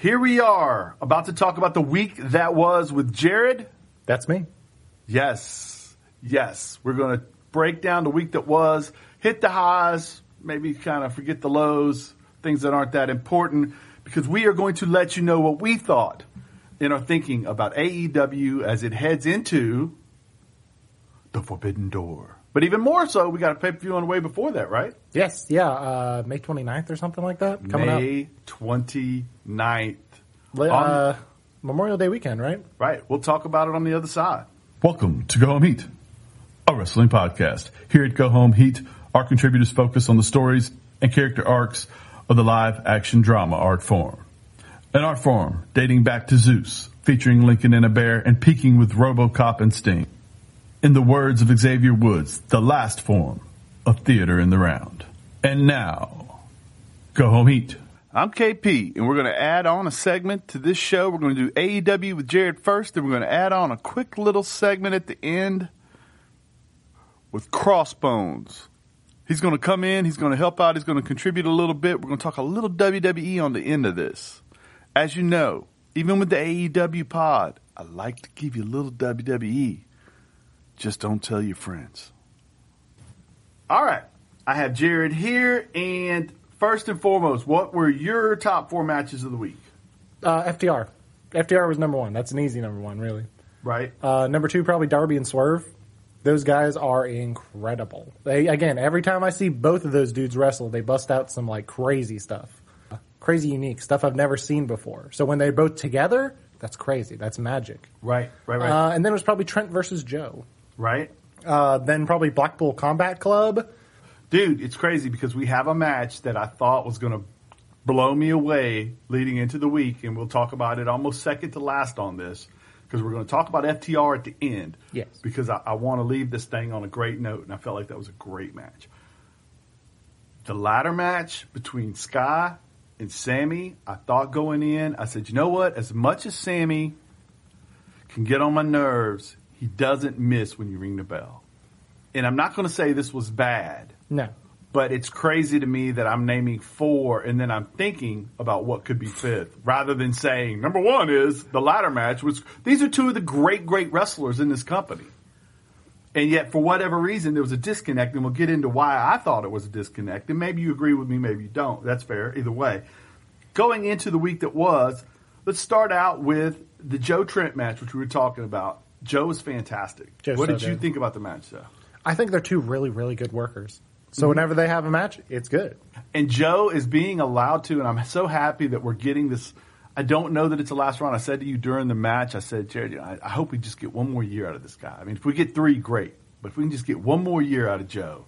Here we are, about to talk about the week that was with Jared. That's me. Yes, yes. We're going to break down the week that was, hit the highs, maybe kind of forget the lows, things that aren't that important, because we are going to let you know what we thought in our thinking about AEW as it heads into the Forbidden Door. But even more so, we got a pay per view on the way before that, right? Yes, yeah, uh, May 29th or something like that coming May 29th. up. Uh, Memorial Day weekend, right? Right. We'll talk about it on the other side. Welcome to Go Home Heat, a wrestling podcast. Here at Go Home Heat, our contributors focus on the stories and character arcs of the live action drama art form. An art form dating back to Zeus, featuring Lincoln and a bear and peaking with Robocop and Sting. In the words of Xavier Woods, the last form of theater in the round. And now, Go Home Heat. I'm KP, and we're going to add on a segment to this show. We're going to do AEW with Jared first, then we're going to add on a quick little segment at the end with Crossbones. He's going to come in, he's going to help out, he's going to contribute a little bit. We're going to talk a little WWE on the end of this. As you know, even with the AEW pod, I like to give you a little WWE. Just don't tell your friends. All right. I have Jared here, and first and foremost, what were your top four matches of the week? Uh, FTR. FTR was number one. That's an easy number one, really. Right? Uh, number two, probably Darby and Swerve. Those guys are incredible. They again, every time I see both of those dudes wrestle, they bust out some like crazy stuff, crazy unique stuff I've never seen before. So when they're both together, that's crazy. That's magic. Right, right, right. Uh, and then it was probably Trent versus Joe. Right? Uh, then probably Blackpool Combat Club. Dude, it's crazy because we have a match that I thought was going to blow me away leading into the week, and we'll talk about it almost second to last on this because we're going to talk about FTR at the end. Yes. Because I, I want to leave this thing on a great note, and I felt like that was a great match. The ladder match between Sky and Sammy, I thought going in, I said, you know what? As much as Sammy can get on my nerves, he doesn't miss when you ring the bell. And I'm not going to say this was bad No. but it's crazy to me that I'm naming four and then I'm thinking about what could be fifth rather than saying number one is the ladder match, which these are two of the great, great wrestlers in this company. And yet, for whatever reason, there was a disconnect, and we'll get into why I thought it was a disconnect. And maybe you agree with me, maybe you don't. That's fair, either way. Going into the week that was, let's start out with the Joe Trent match, which we were talking about. Joe was fantastic. Joe's what so did you think about the match, though? I think they're two really, really good workers. So Mm-hmm. whenever they have a match, it's good. And Joe is being allowed to, and I'm so happy that we're getting this. I don't know that it's the last round. I said to you during the match, I said, Jared, I, I hope we just get one more year out of this guy. I mean, if we get three, great. But if we can just get one more year out of Joe,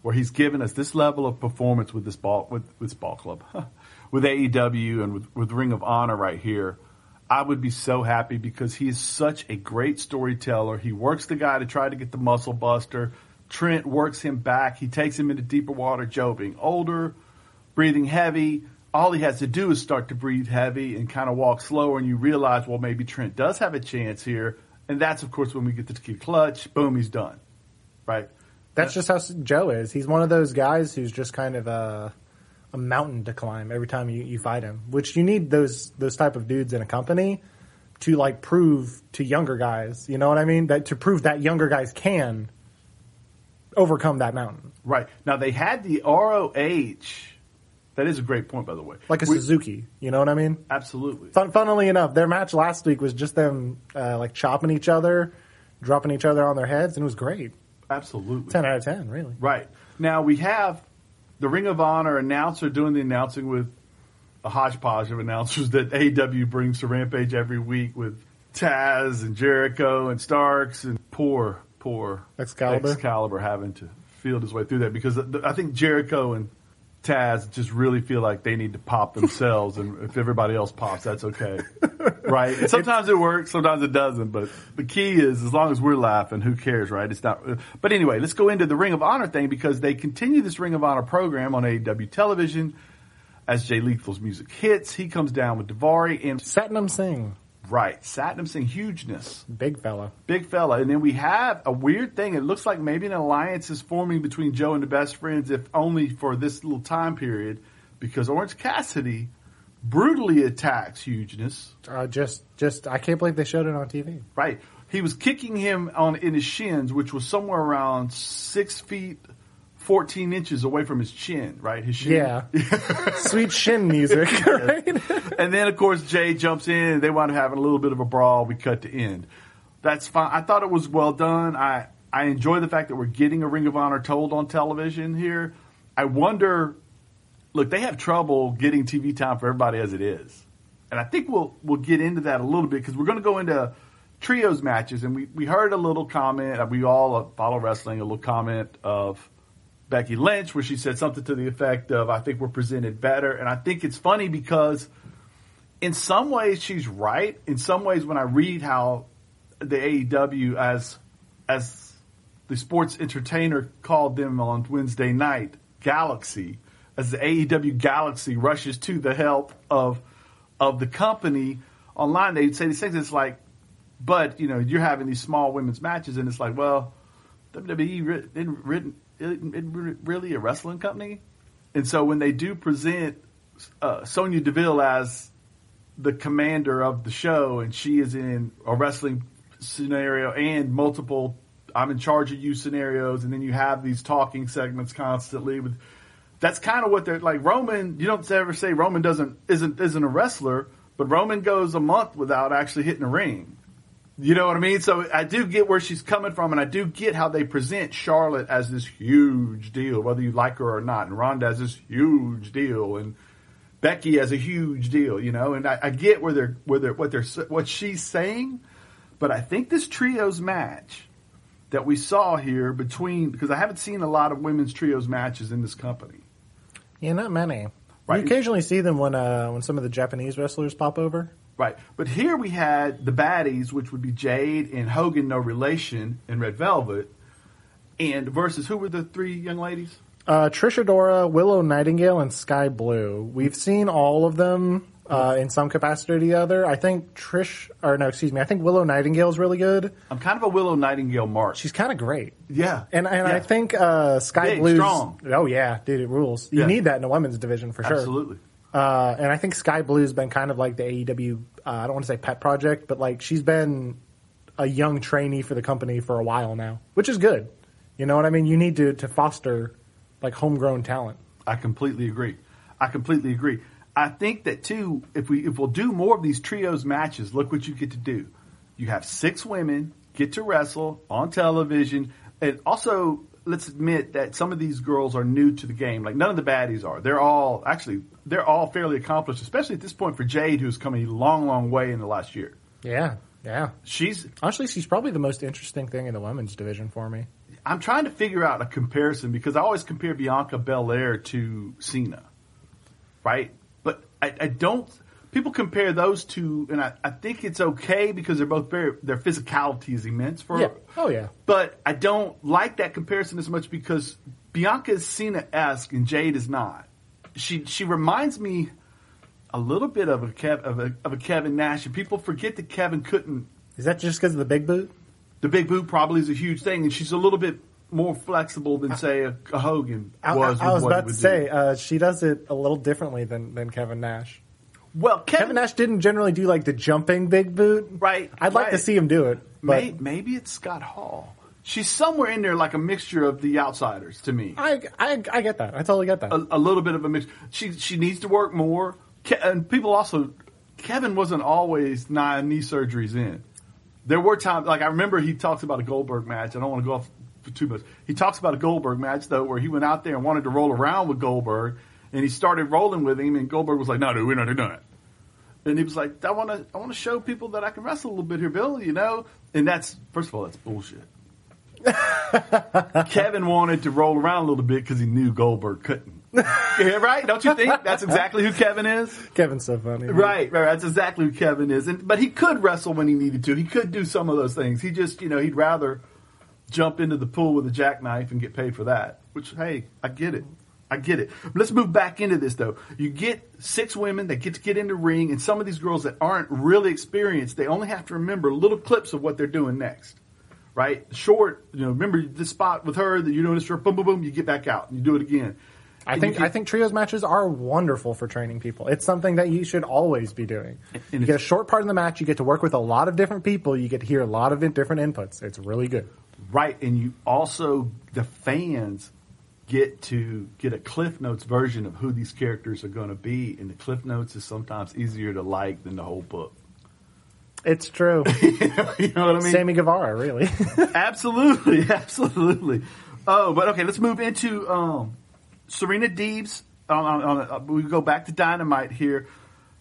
where he's given us this level of performance with this ball with, with this ball club, with AEW and with, with Ring of Honor right here, I would be so happy because he is such a great storyteller. He works the guy to try to get the muscle buster. Trent works him back. He takes him into deeper water. Joe being older, breathing heavy. All he has to do is start to breathe heavy and kind of walk slower, and you realize, well, maybe Trent does have a chance here. And that's, of course, when we get the key clutch. Boom, he's done. Right? That's just how Joe is. He's one of those guys who's just kind of a, a mountain to climb every time you, you fight him. Which you need those those type of dudes in a company to like prove to younger guys. You know what I mean? That to prove that younger guys can overcome that mountain, Right. Now, they had the ROH. That is a great point, by the way. like a We- Suzuki. You know what I mean? Absolutely. Fun, funnily enough, their match last week was just them uh, like chopping each other, dropping each other on their heads, and it was great. Absolutely. Ten out of ten, really. Right. Now we have the Ring of Honor announcer doing the announcing with a hodgepodge of announcers that AEW brings to Rampage every week with Taz and Jericho and Starks and poor, poor Excalibur. Excalibur having to field his way through that because the, I think Jericho and Taz just really feel like they need to pop themselves, and if everybody else pops, that's okay, right? And sometimes it works, sometimes it doesn't. But the key is, as long as we're laughing, who cares, right? It's not. But anyway, let's go into the Ring of Honor thing because they continue this Ring of Honor program on AEW television. As Jay Lethal's music hits, he comes down with Davari and Satnam Singh, right Satnam Singh hugeness. big fella. Big fella. And then we have a weird thing. It looks like maybe an alliance is forming between Joe and the best friends, if only for this little time period, because Orange Cassidy brutally attacks Hugeness. Uh, just, just, I can't believe they showed it on TV. Right. He was kicking him on in his shins, which was somewhere around six feet, fourteen inches away from his chin. Right. His shin. Yeah. Sweet shin music, right? and then of course Jay jumps in. and They wound up having a little bit of a brawl. We cut to end. That's fine. I thought it was well done. I I enjoy the fact that we're getting a Ring of Honor told on television here. I wonder. Look, they have trouble getting TV time for everybody as it is, and I think we'll we'll get into that a little bit because we're going to go into trios matches, and we we heard a little comment. We all follow wrestling. A little comment of Becky Lynch where she said something to the effect of, "I think we're presented better," and I think it's funny because in some ways she's right. In some ways, when I read how the AEW as as the sports entertainer called them on Wednesday night, Galaxy, as the AEW Galaxy rushes to the help of of the company online, they'd say these things. It's like, but you know, you're having these small women's matches, and it's like, well, WWE isn't, written, really a wrestling company, and so when they do present uh, Sonya Deville as the commander of the show, and she is in a wrestling scenario and multiple I'm in charge of you scenarios, and then you have these talking segments constantly with. That's kind of what they're like. Roman, you don't ever say Roman doesn't isn't isn't a wrestler, but Roman goes a month without actually hitting a ring. You know what I mean? So I do get where she's coming from, and I do get how they present Charlotte as this huge deal, whether you like her or not, and Ronda as this huge deal, and Becky as a huge deal. You know, and I, I get where they're where they're what they're what she's saying, but I think this trios match that we saw here between because I haven't seen a lot of women's trios matches in this company. Yeah, not many. Right. You occasionally see them when uh, when some of the Japanese wrestlers pop over. Right. But here we had the baddies, which would be Jade and Hogan, no relation, in Red Velvet, and versus who were the three young ladies? Uh, Trish Adora, Willow Nightingale, and Sky Blue. We've seen all of them uh, in some capacity or the other. I think Trish, or no, excuse me, I think Willow Nightingale is really good. I'm kind of a Willow Nightingale mark. She's kind of great. yeah. And and Yeah. I think uh, Sky Big, Blue's strong. Oh yeah, dude, it rules. You Yeah. need that in a women's division for sure. Absolutely. Uh, and I think Sky Blue's been kind of like the AEW. Uh, I don't want to say pet project, but like she's been a young trainee for the company for a while now, which is good. You know what I mean? You need to to foster like homegrown talent. I completely agree. I completely agree. I think that too, if we if we'll do more of these trios matches, look what you get to do. You have six women get to wrestle on television, and also let's admit that some of these girls are new to the game. Like none of the baddies are. They're all actually they're all fairly accomplished, especially at this point for Jade, who's come a long, long way in the last year. Yeah, yeah. She's Honestly, she's probably the most interesting thing in the women's division for me. I'm trying to figure out a comparison because I always compare Bianca Belair to Cena, right? But I, I don't. People compare those two, and I, I think it's okay because they're both very their physicality is immense for. Yeah. Oh yeah. But I don't like that comparison as much because Bianca is Cena esque and Jade is not. She she reminds me a little bit of a Kev, of a of a Kevin Nash, and people forget that Kevin couldn't Is that just because of the big boot? the big boot probably is a huge thing, and she's a little bit more flexible than say a, a Hogan I, was. I- I was about to say uh, she does it a little differently than than Kevin Nash. well, Kevin, Kevin Nash didn't generally do like the jumping big boot. Right, I'd like to see him do it. But may, maybe it's Scott Hall. She's somewhere in there, like a mixture of the outsiders to me. I, I I get that. I totally get that. a, a little bit of a mix. She she needs to work more. Ke- and people also, Kevin wasn't always nine knee surgeries in. There were times, like I remember he talks about a Goldberg match. I don't want to go off for too much. He talks about a Goldberg match though, where he went out there and wanted to roll around with Goldberg, and he started rolling with him, and Goldberg was like, "No, dude, we're not doing it." And he was like, "I want to, I want to show people that I can wrestle a little bit here, Bill. You know." And that's first of all, that's bullshit. Kevin wanted to roll around a little bit because he knew Goldberg couldn't. yeah, right? Don't you think that's exactly who Kevin is? Kevin's so funny. Right, right. That's exactly who Kevin is. And but he could wrestle when he needed to. He could do some of those things. He just, you know, he'd rather jump into the pool with a jackknife and get paid for that. Which, hey, I get it. I get it. Let's move back into this though. You get six women that get to get in the ring, and some of these girls that aren't really experienced, they only have to remember little clips of what they're doing next. Right? Short, you know, remember this spot with her that you're doing this boom, boom, boom, you get back out and you do it again. I And think you can- I think trios matches are wonderful for training people. It's something that you should always be doing. You get a short part in the match. You get to work with a lot of different people. You get to hear a lot of different inputs. It's really good. Right, and you also the fans get to get a Cliff Notes version of who these characters are going to be, and the Cliff Notes is sometimes easier to like than the whole book. It's true. you know what I mean? Sammy Guevara, really. Absolutely, absolutely. Oh, but okay, let's move into um, Serena Deebs. On, on, on, uh, we go back to Dynamite here.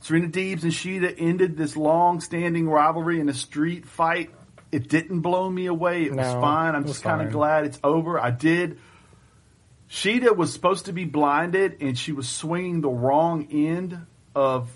Serena Deebs and Shida ended this long-standing rivalry in a street fight. It didn't blow me away. It was fine. I'm was just kind of glad it's over. I did. Shida was supposed to be blinded, and she was swinging the wrong end of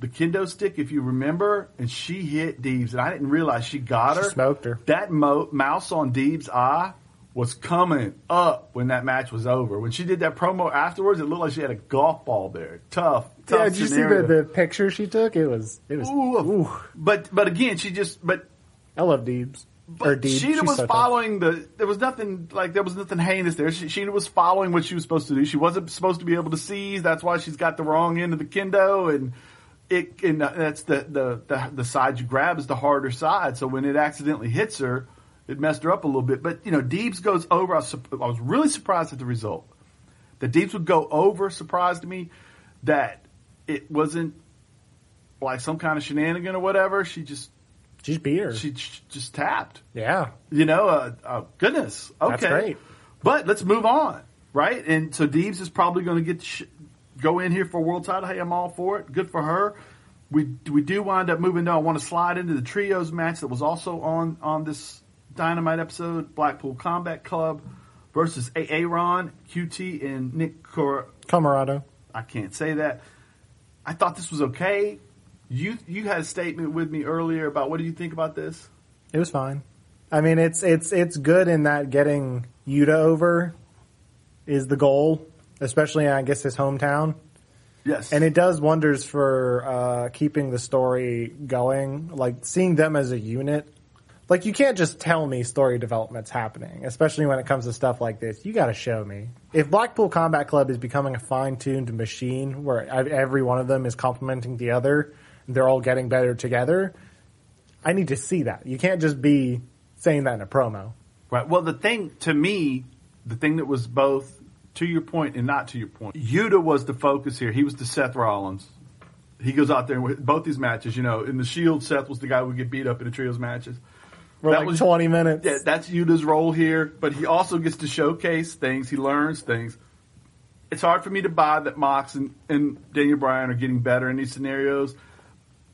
the kendo stick, if you remember, and she hit Deebs, and I didn't realize she got She her. smoked her. That mo- mouse on Deeb's eye was coming up when that match was over. When she did that promo afterwards, it looked like she had a golf ball there. Tough, tough yeah, did you see the, the picture she took? It was it was. Ooh. Ooh, But but again, she just but I love Deebs. but She's was so tough. following the. There was nothing like there was nothing heinous there. She, Shida was following what she was supposed to do. She wasn't supposed to be able to seize. That's why she's got the wrong end of the kendo, and it and that's the the the, the side you grab is the harder side. So when it accidentally hits her, it messed her up a little bit. But you know, Deebs goes over. I was, I was really surprised at the result. The Deebs would go over surprised me that it wasn't like some kind of shenanigan or whatever. She just She beat her. she just tapped. yeah, You know, uh, oh, goodness. Okay. That's great. But let's move on, right? And so Deebs is probably going to get sh- go in here for a world title. Hey, I'm all for it. Good for her. We we do wind up moving down. I want to slide into the trios match that was also on on this Dynamite episode. Blackpool Combat Club versus Aaron, QT, and Nick Cor- Camarado. I can't say that. I thought this was okay. You you had a statement with me earlier about what do you think about this? It was fine. I mean, it's it's it's good in that getting Yuta over is the goal, especially I guess his hometown, Yes, and it does wonders for uh, keeping the story going. Like seeing them as a unit. Like you can't just tell me story development's happening, especially when it comes to stuff like this. You got to show me. If Blackpool Combat Club is becoming a fine-tuned machine where every one of them is complementing the other, and they're all getting better together, I need to see that. You can't just be saying that in a promo. Right. Well, the thing to me, the thing that was both to your point and not to your point, Yuta was the focus here. He was the Seth Rollins. He goes out there with both these matches. You know, in the Shield, Seth was the guy who would get beat up in the trios matches. For That like was- 20 minutes. Yeah, that's Yuta's role here, but he also gets to showcase things. He learns things. It's hard for me to buy that Mox and, and Daniel Bryan are getting better in these scenarios.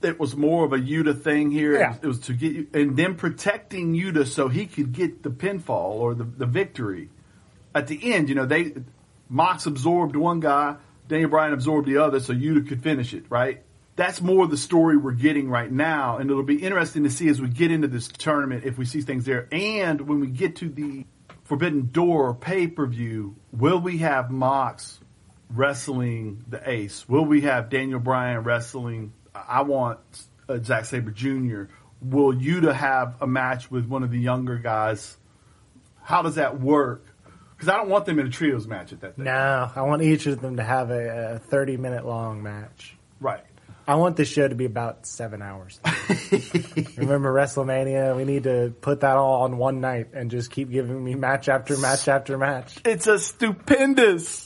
It was more of a Yuta thing here. Yeah. It was to get you, and then protecting Yuta so he could get the pinfall or the, the victory. At the end, you know, they Mox absorbed one guy, Daniel Bryan absorbed the other, so Yuta could finish it, right? That's more the story we're getting right now, and it'll be interesting to see as we get into this tournament if we see things there. And when we get to the Forbidden Door pay per view, will we have Mox wrestling the Ace? Will we have Daniel Bryan wrestling? I want uh, Zack Sabre Jr. Will Yuta have a match with one of the younger guys? How does that work? Because I don't want them in a trios match at that. Thing. No, I want each of them to have a, a 30 minute long match. Right. I want this show to be about seven hours. Remember WrestleMania? We need to put that all on one night and just keep giving me match after match after match. It's a stupendous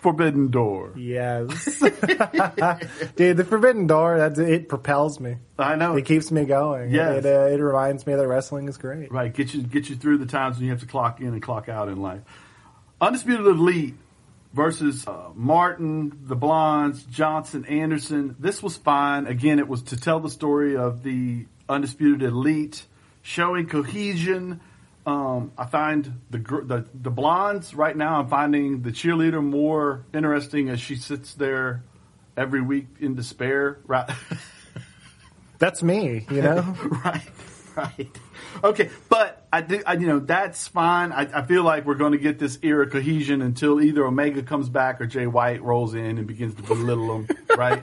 Forbidden Door. Yes. Dude, the Forbidden Door, that's, it propels me. I know. It keeps me going. Yes. It, uh, it reminds me that wrestling is great. Right, get you get you through the times when you have to clock in and clock out in life. Undisputed Elite versus uh, Martin, the Blondes, Johnson, Anderson. This was fine. Again, it was to tell the story of the Undisputed Elite, showing cohesion. Um, I find the, gr- the the Blondes right now. I'm finding the cheerleader more interesting as she sits there every week in despair. Right. That's me, you know? right, right. Okay, but I do, I, you know, that's fine. I, I feel like we're going to get this era cohesion until either Omega comes back or Jay White rolls in and begins to belittle them. right,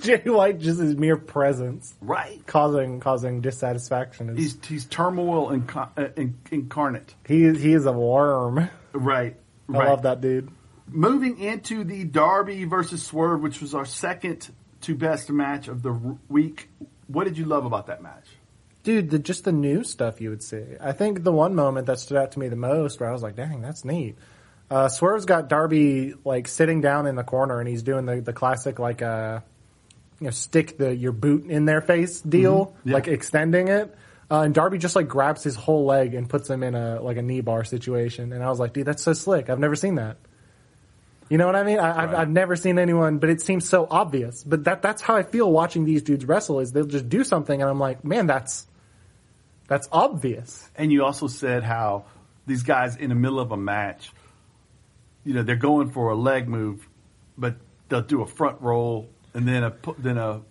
Jay White just his mere presence right. causing causing dissatisfaction. Is, He's he's turmoil inca- uh, in, incarnate. he is he is a worm. Right, I right. love that dude. moving into the Darby versus Swerve, which was our second to best match of the week. What did you love about that match? Dude, the, just the new stuff you would see. I think the one moment that stood out to me the most, where I was like, "Dang, that's neat." Uh, Swerve's got Darby like sitting down in the corner, and he's doing the, the classic like uh, you know stick the your boot in their face deal, Yeah. like extending it. Uh, and Darby just like grabs his whole leg and puts him in a like a knee bar situation. And I was like, dude, that's so slick. I've never seen that. You know what I mean? I, I've, Right. I've never seen anyone, but it seems so obvious. But that that's how I feel watching these dudes wrestle. Is they'll just do something, and I'm like, man, that's that's obvious. And you also said how these guys in the middle of a match, you know, they're going for a leg move, but they'll do a front roll and then a then a,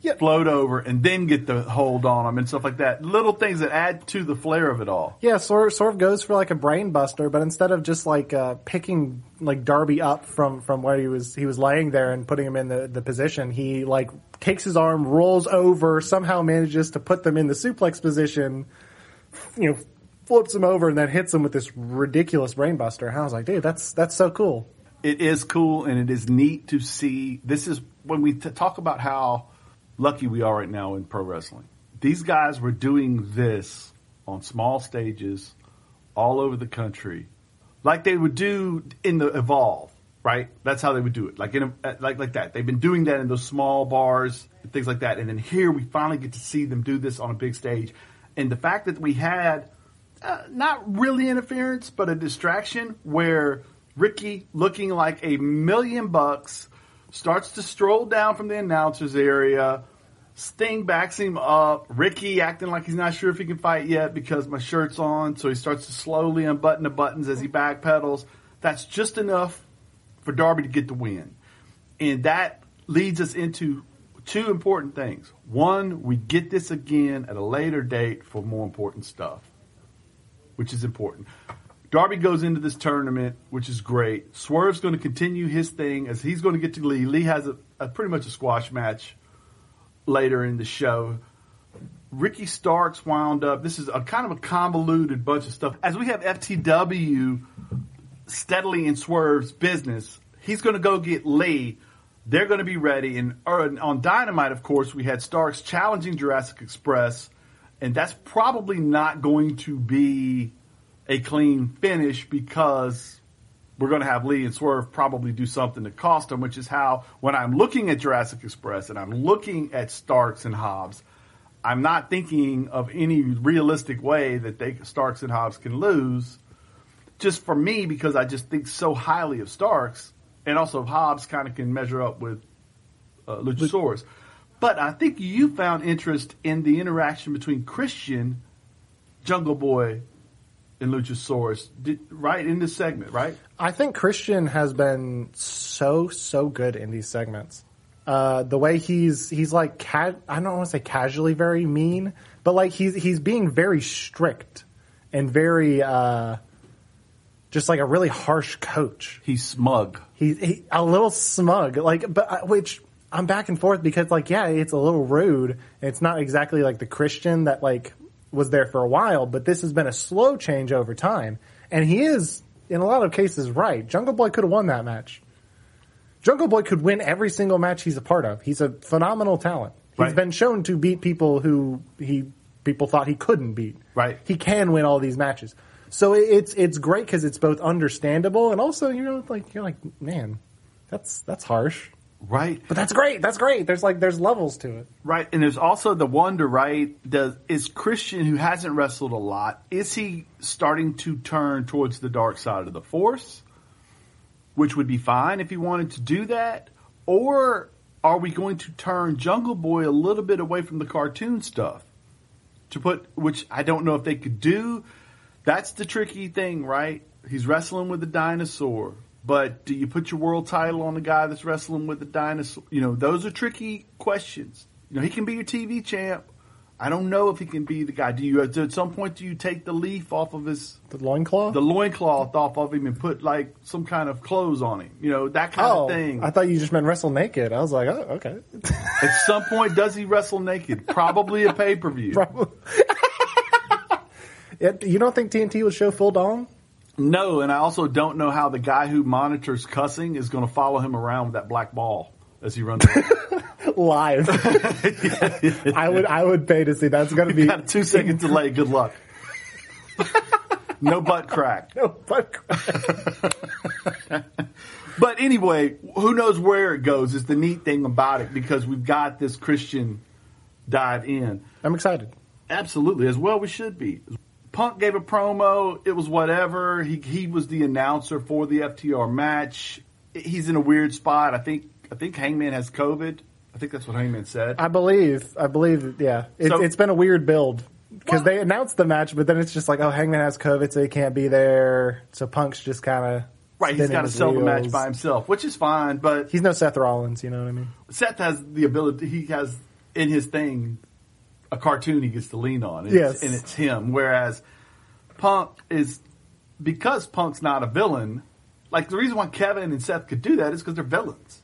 Yeah. float over and then get the hold on them and stuff like that. Little things that add to the flair of it all. Yeah, sort sort of goes for like a brain buster, but instead of just like uh, picking like Darby up from from where he was he was laying there and putting him in the the position, he like takes his arm, rolls over, somehow manages to put them in the suplex position, you know, flips him over and then hits him with this ridiculous brain buster. And I was like, dude, that's that's so cool. it is cool and it is neat to see. This is when we t- talk about how lucky we are right now in pro wrestling. These guys were doing this on small stages all over the country, like they would do in the Evolve. Right, that's how they would do it, like in a, like like that. They've been doing that in those small bars, and things like that, and then here we finally get to see them do this on a big stage. And the fact that we had uh, not really interference, but a distraction where Ricky, looking like a million bucks, starts to stroll down from the announcers area. Sting backs him up. Ricky acting like he's not sure if he can fight yet because my shirt's on, so he starts to slowly unbutton the buttons as he backpedals. That's just enough for Darby to get the win. And that leads us into two important things. One, we get this again at a later date for more important stuff which is important. Darby goes into this tournament, which is great. Swerve's going to continue his thing as he's going to get to Lee. Lee has a, a pretty much a squash match later in the show. Ricky Starks wound up. This is a kind of a convoluted bunch of stuff. As we have FTW steadily in Swerve's business, he's going to go get Lee. They're going to be ready. And uh, on Dynamite, of course, we had Starks challenging Jurassic Express, and that's probably not going to be a clean finish because we're going to have Lee and Swerve probably do something to cost them, which is how when I'm looking at Jurassic Express and I'm looking at Starks and Hobbs, I'm not thinking of any realistic way that they Starks and Hobbs can lose. Just for me, because I just think so highly of Starks, and also Hobbs kind of can measure up with uh, Luchasaurus. But I think you found interest in the interaction between Christian, Jungle Boy, and Luchasaurus, did, right in this segment, right? I think Christian has been so so good in these segments. Uh, the way he's he's like ca- I don't want to say casually very mean, but like he's he's being very strict and very uh, just like a really harsh coach. He's smug. He's he, a little smug, like but which I'm back and forth because like yeah, it's a little rude. It's not exactly like the Christian that like was there for a while, but this has been a slow change over time, and he is in a lot of cases right. Jungle Boy could have won that match. Jungle Boy could win every single match he's a part of. He's a phenomenal talent. He's Right. been shown to beat people who he people thought he couldn't beat. Right. He can win all these matches. So it's it's great because it's both understandable and also you know like you're like man, that's that's harsh, Right. but that's great. That's great. There's like there's levels to it. Right, and there's also the wonder, right? Does is Christian, who hasn't wrestled a lot, is he starting to turn towards the dark side of the Force, which would be fine if he wanted to do that, or are we going to turn Jungle Boy a little bit away from the cartoon stuff to put, which I don't know if they could do. That's the tricky thing, right? He's wrestling with a dinosaur. But do you put your world title on the guy that's wrestling with the dinosaur? You know, those are tricky questions. You know, he can be your TV champ. I don't know if he can be the guy. Do you at some point do you take the leaf off of his The loincloth? the loincloth off of him and put like some kind of clothes on him? You know, that kind oh, of thing. I thought you just meant wrestle naked. I was like, oh, okay. At some point does he wrestle naked? Probably a pay-per-view. Yeah, you don't think TNT would show full dong? No, and I also don't know how the guy who monitors cussing is going to follow him around with that black ball as he runs. Live. I would I would pay to see. That's going to be Got a two second delay. Good luck. no butt crack. No, butt crack. But anyway, who knows where it goes is the neat thing about it because we've got this Christian dive in. I'm excited. Absolutely, as well we should be. Punk gave a promo. It was whatever. He he was the announcer for the FTR match. He's in a weird spot. I think I think Hangman has COVID. I think that's what Hangman said. I believe. I believe. Yeah, it's, So- it's been a weird build because they announced the match, but then it's just like, oh, Hangman has COVID, so he can't be there. So Punk's just kind of right, he's got to sell the match by himself, which is fine. But He's no Seth Rollins, you know what I mean? Seth has the ability. He has in his thing a cartoon he gets to lean on. It's, Yes. and it's him. Whereas Punk is because Punk's not a villain. Like the reason why Kevin and Seth could do that is because they're villains.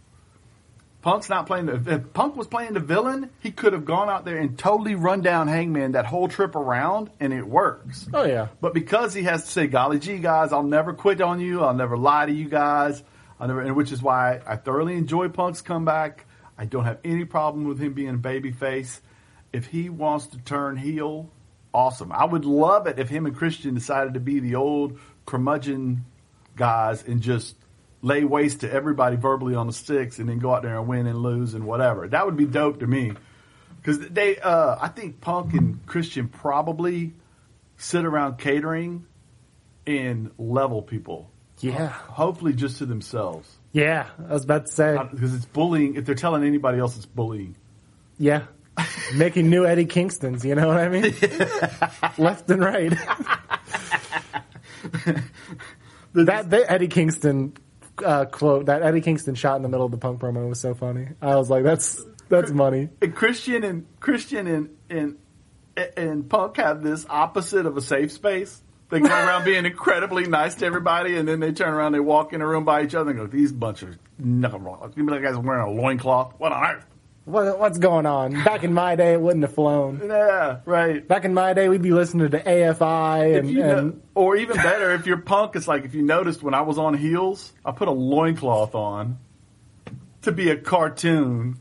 Punk's not playing the. If Punk was playing the villain, he could have gone out there and totally run down Hangman that whole trip around, and it works. Oh yeah, But because he has to say, "Golly gee, guys, I'll never quit on you. I'll never lie to you guys," I never, and which is why I thoroughly enjoy Punk's comeback. I don't have any problem with him being a babyface. If he wants to turn heel, awesome. I would love it if him and Christian decided to be the old curmudgeon guys and just lay waste to everybody verbally on the sticks and then go out there and win and lose and whatever. That would be dope to me. Because they, uh, I think Punk and Christian probably sit around catering and level people. yeah, Hopefully, just to themselves. yeah. I was about to say, Because it's bullying. If they're telling anybody else, it's bullying. yeah, making new Eddie Kingstons. You know what I mean? Left and right. that, Eddie Kingston uh, quote, that Eddie Kingston shot in the middle of the Punk promo was so funny. I was like, that's that's money. And Christian and Christian and and and Punk have this opposite of a safe space. They go around being incredibly nice to everybody, and then they turn around, they walk in a room by each other, and go, "These bunch of nothing wrong." You guys wearing a loincloth? What on earth? What, what's going on? Back in my day, it wouldn't have flown. Yeah, right. Back in my day, we'd be listening to AFI and, you know- and or even better, if you're punk, it's like if you noticed when I was on heels, I put a loincloth on to be a cartoon.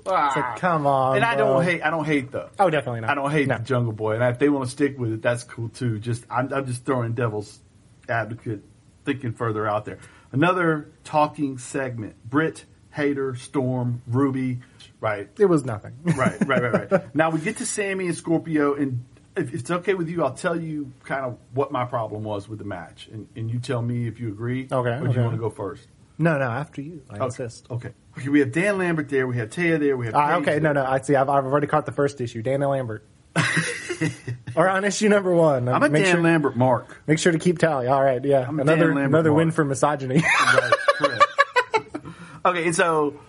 it's like, ah. come on. and I bro. don't hate. I don't hate though. Oh, definitely not. I don't hate No. the Jungle Boy, and if they want to stick with it, that's cool too. Just I'm, I'm just throwing devil's advocate, thinking further out there. Another talking segment: Britt, Hayter, Storm, Ruby. Right, It was nothing. right, right, right, right. now we get to Sammy and Scorpio, and if it's okay with you, I'll tell you kind of what my problem was with the match, and, and you tell me if you agree. Okay, Or do okay. you want to go first? no, no, after you. I Okay. insist. Okay. Okay. We have Dan Lambert there. We have Taya there. We have. Ah, Paige okay, no, there. no. I see. I've, I've already caught the first issue. Dana Lambert. or on issue number one. I'm a Dan sure, Lambert mark. Make sure to keep tally. All right, yeah. Another Dan Lambert another win for misogyny. Right. Okay, and so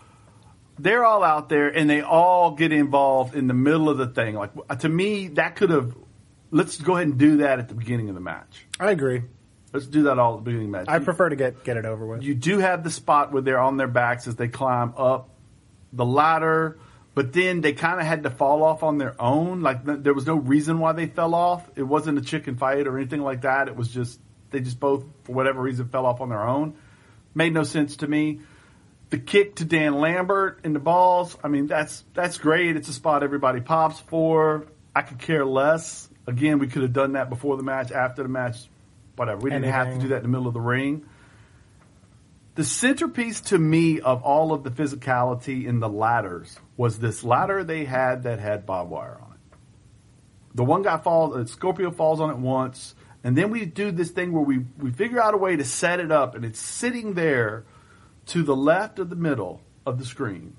they're all out there and they all get involved in the middle of the thing. Like uh, to me, that could have. Let's go ahead and do that at the beginning of the match. I agree. Let's do that all at the beginning of the match. I You- prefer to get get it over with. you do have the spot where they're on their backs as they climb up the ladder, but then they kind of had to fall off on their own. Like there was no reason why they fell off. It wasn't a chicken fight or anything like that. It was just they just both for whatever reason fell off on their own. Made no sense to me. The kick to Dan Lambert in the balls. I mean, that's that's great. It's a spot everybody pops for. I could care less. Again, we could have done that before the match, after the match, whatever. We didn't have to do that in the middle of the ring the centerpiece to me of all of the physicality in the ladders was this ladder they had that had barbed wire on it. The one guy falls, uh, Scorpio falls on it once, and then we do this thing where we, we figure out a way to set it up, and it's sitting there to the left of the middle of the screen.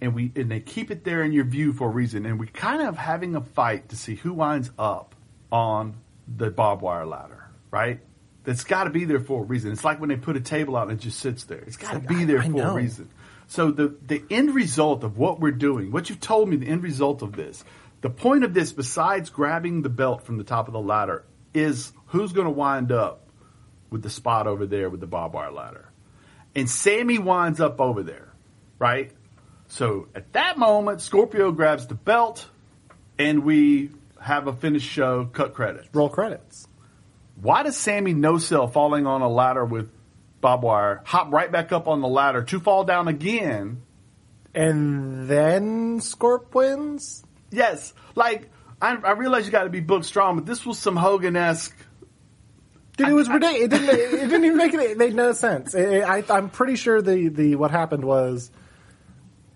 And we and they keep it there in your view for a reason, and we kind of having a fight to see who winds up on the barbed wire ladder, right? That's got to be there for a reason. It's like when they put a table out and it just sits there. It's got to like, be I- there I for know. a reason. So the the end result of what we're doing, what you've told me, the end result of this, the point of this, besides grabbing the belt from the top of the ladder, is who's going to wind up with the spot over there with the barbed wire ladder, and Sammy winds up over there, right? So at that moment, Scorpio grabs the belt, and we have a finished show. Cut credits. Roll credits. Why does Sammy no sell falling on a ladder with barbed wire, hop right back up on the ladder to fall down again? And then Scorp wins? Yes, like I, I realize you got to be book strong, but this was some Hogan esque. Dude, it was ridiculous. It didn't, it didn't even make it, it made no sense. It, I, I'm pretty sure the, the, what happened was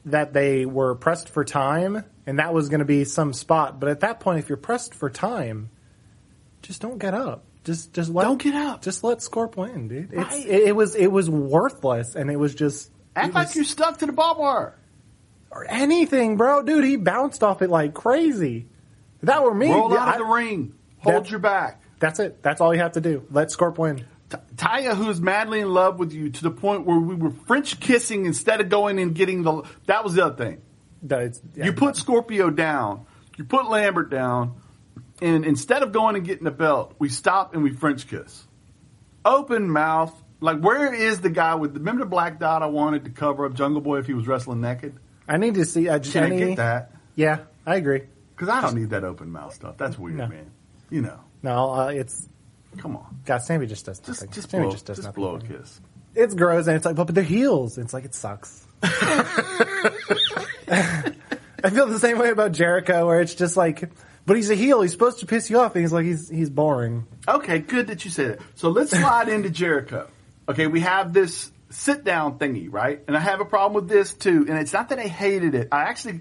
that they were pressed for time and that was going to be some spot. But at that point, if you're pressed for time, just don't get up. Just, just let, Don't get up. Just let Scorp win, dude. It's, Right. it, it was, it was worthless and it was just, Act it like you're stuck to the barbed wire. or anything, bro. Dude, he bounced off it like crazy. If that were me. Roll out I- of the ring. Hold that- your back. That's it. That's all you have to do. Let Scorp win. T- Taya, who's madly in love with you to the point where we were French kissing instead of going and getting the. That was the other thing. Yeah. You put Scorpio down, you put Lambert down, and instead of going and getting the belt, we stop and we French kiss. Open mouth. Like, where is the guy with the. Remember the black dot I wanted to cover up Jungle Boy if he was wrestling naked? I need to see. Uh, Can Jenny, I get that? Yeah, I agree. Because I don't need that open mouth stuff. That's weird, No. man. You know. No, uh, it's Come on. God. Sammy just does nothing. just, Sammy blow, just does just nothing. blow a kiss. It's gross, and it's like, but, but they're heels. It's like it sucks. I feel the same way about Jericho, where it's just like, but he's a heel. He's supposed to piss you off, and he's like, he's he's boring. Okay, good that you said it. So let's slide into Jericho. Okay, we have this sit down thingy, right? And I have a problem with this too. And it's not that I hated it. I actually,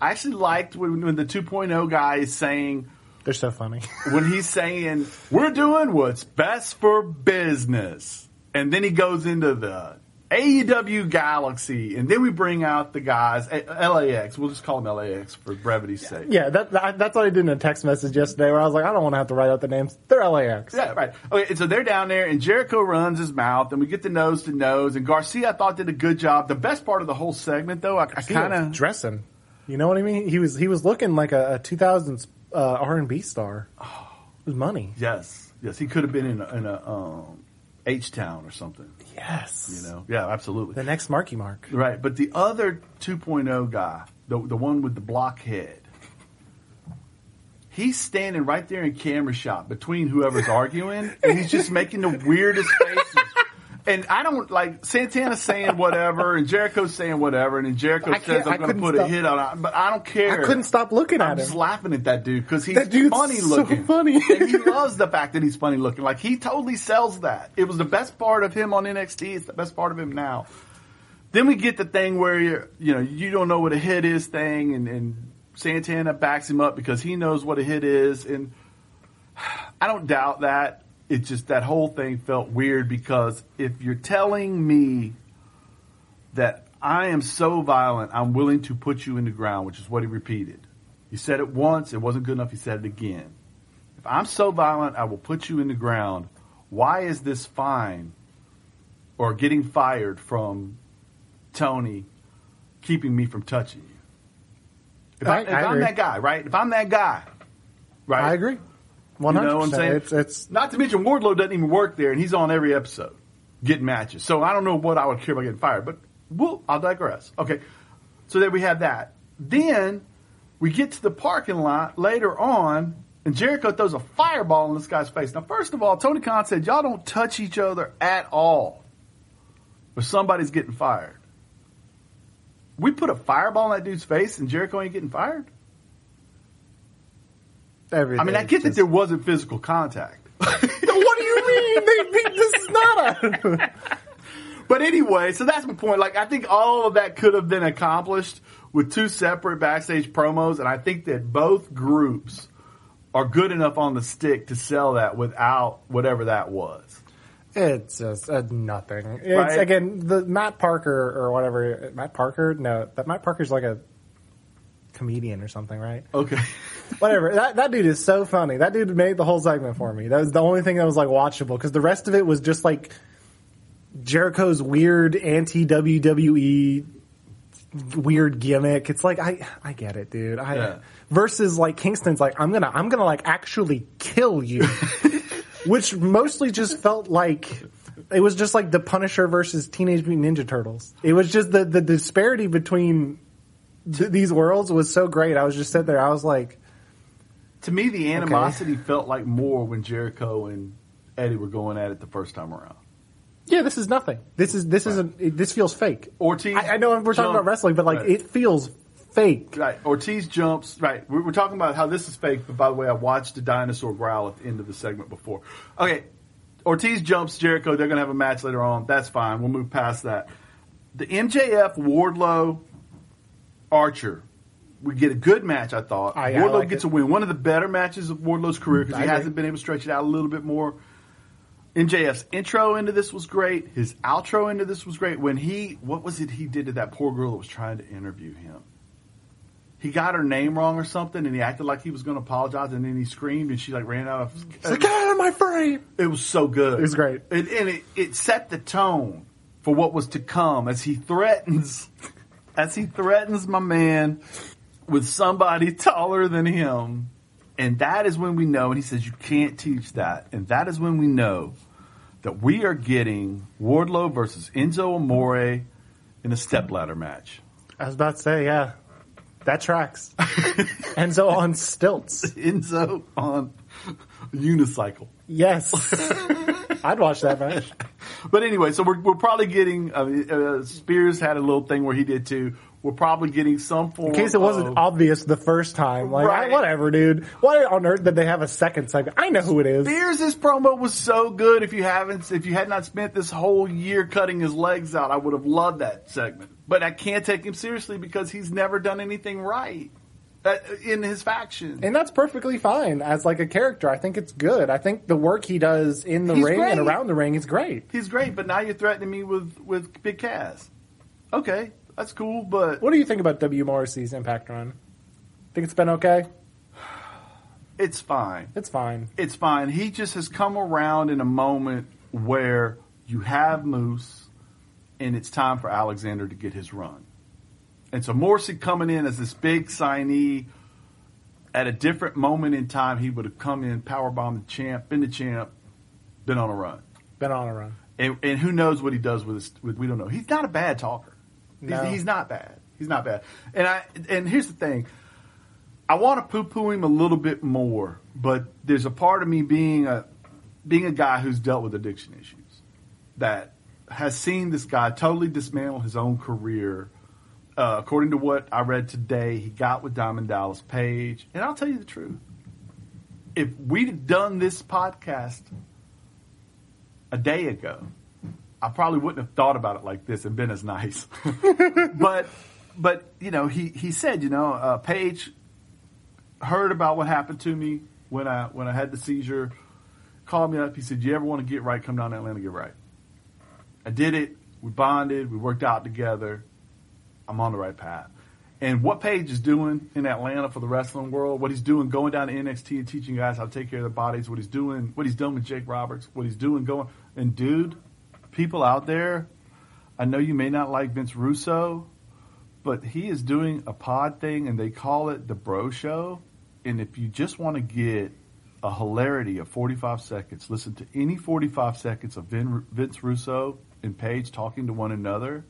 I actually liked when, when the 2.0 guy is saying, They're so funny. when he's saying, we're doing what's best for business. And then he goes into the AEW Galaxy. And then we bring out the guys, LAX. We'll just call them LAX for brevity's sake. yeah, that, that that's what I did in a text message yesterday, where I was like, I don't want to have to write out the names. They're LAX. Yeah, right. Okay, and so they're down there, and Jericho runs his mouth, and we get the nose to nose. And Garcia, I thought, did a good job. The best part of the whole segment, though, I, I kind of dressing. You know what I mean? He was he was looking like a, a 2000s uh, R and B star. It was money. yes, yes, he could have been in a, in a um, H Town or something. Yes. You know, yeah, absolutely. the next Marky Mark. Right, but the other 2.0 guy, the the one with the blockhead, he's standing right there in camera shot between whoever's arguing, and he's just making the weirdest faces. And I don't like Santana saying whatever, and Jericho's saying whatever, and then Jericho I says, "I'm going to put stop- a hit on," it, but I don't care. I couldn't stop looking I'm at just him. laughing at that dude because he's funny so looking. funny. and he loves the fact that he's funny looking. Like he totally sells that. It was the best part of him on NXT. It's the best part of him now. Then we get the thing where you're, you know you don't know what a hit is thing, and, and Santana backs him up because he knows what a hit is, and I don't doubt that. It's just that whole thing felt weird because if you're telling me that I am so violent, I'm willing to put you in the ground, which is what he repeated. He said it once, it wasn't good enough, he said it again. If I'm so violent, I will put you in the ground. Why is this fine or getting fired from Tony keeping me from touching you? If, I, I- if I I'm that guy, right? If I'm that guy, right? I agree. One You hundred know what I'm saying? percent. It's it's Not to mention Wardlow doesn't even work there, and he's on every episode getting matches. So I don't know what I would care about getting fired, but we'll, I'll digress. Okay, so there we have that. Then we get to the parking lot later on, and Jericho throws a fireball in this guy's face. Now, first of all, Tony Khan said, "Y'all don't touch each other at all, but somebody's getting fired." We put a fireball in that dude's face, and Jericho ain't getting fired. Everything. I mean, I get that there wasn't physical contact. what do you mean? They, they, this is not a. But anyway, so that's my point. Like, I think all of that could have been accomplished with two separate backstage promos, and I think that both groups are good enough on the stick to sell that without whatever that was. It's just uh, nothing. It's Right. again the Matt Parker or whatever. Matt Parker? No, that Matt Parker's like a comedian or something, right? Okay. Whatever. That that dude is so funny. That dude made the whole segment for me. That was the only thing that was like watchable because the rest of it was just like Jericho's weird anti WWE weird gimmick. It's like I I get it, dude. I Yeah. versus like Kingston's like I'm gonna I'm gonna like actually kill you, which mostly just felt like. It was just like the Punisher versus Teenage Mutant Ninja Turtles. It was just the, the disparity between th- these worlds was so great. I was just sitting there. I was like, to me, the animosity felt like more when Jericho and Eddie were going at it the first time around. Yeah, this is nothing. This is this isn't. This feels fake. Ortiz I, I know we're talking jump- about wrestling, but like Right. it feels fake. Right. Ortiz jumps. Right. We're, we're talking about how this is fake, but by the way, I watched the dinosaur growl at the end of the segment before. Okay. Ortiz jumps Jericho. They're going to have a match later on. That's fine. We'll move past that. The MJF Wardlow Archer. We get a good match, I thought. I- I Wardlow like gets it. a win. One of the better matches of Wardlow's career because mm, he agree. hasn't been able to stretch it out a little bit more. MJF's intro into this was great. His outro into this was great. When he, what was it he did to that poor girl that was trying to interview him? He got her name wrong or something, and he acted like he was going to apologize, and then he screamed, and she like ran out of. Mm. It's like, get out of my frame. It was so good. It was great. and, and it, it set the tone for what was to come as he threatens, as he threatens my man with somebody taller than him, and that is when we know. And he says you can't teach that, and that is when we know that we are getting Wardlow versus Enzo Amore in a stepladder match. I was about to say, yeah, that tracks. Enzo on stilts. Enzo on unicycle. Yes, I'd watch that match. But anyway, so we're, we're probably getting uh, uh, Spears had a little thing where he did too. We're probably getting some form. In case it wasn't of, obvious the first time, like Right. I- whatever, dude. Why on earth did they have a second segment? I know who it is. Spears' promo was so good. If you haven't, if you had not spent this whole year cutting his legs out, I would have loved that segment. But I can't take him seriously because he's never done anything right in his faction. And that's perfectly fine as like a character. I think it's good. I think the work he does in the He's ring and around the ring is great. he's great, but now you're threatening me with with Big Cass. Okay, that's cool, but What do you think about W. Morrissey's Impact run? Think it's been okay? it's fine. It's fine. it's fine. He just has come around in a moment where you have Moose, and it's time for Alexander to get his run. And so Morrissey coming in as this big signee at a different moment in time, he would have come in, powerbombed the champ, been the champ, been on a run. Been on a run. And, and who knows what he does with his, with, we don't know. He's not a bad talker. No. he's not bad. He's not bad. And I, and here's the thing. I want to poo-poo him a little bit more, but there's a part of me being a, being a guy who's dealt with addiction issues that has seen this guy totally dismantle his own career. Uh, according to what I read today, he got with Diamond Dallas Page. And I'll tell you the truth. If we'd done this podcast a day ago, I probably wouldn't have thought about it like this and been as nice. but, but you know, he he said, you know, uh, Page heard about what happened to me when I when I had the seizure. Called me up. He said, "You ever want to get right? Come down to Atlanta, get right." I did it. We bonded. We worked out together. I'm on the right path. And what Page is doing in Atlanta for the wrestling world, what he's doing going down to NXT and teaching guys how to take care of their bodies, what he's doing, what he's done with Jake Roberts, what he's doing going, and dude, people out there, I know you may not like Vince Russo, but he is doing a pod thing and they call it the Bro Show. And if you just want to get a hilarity of 45 seconds, listen to any 45 seconds of Vin, Vince Russo and Page talking to one another.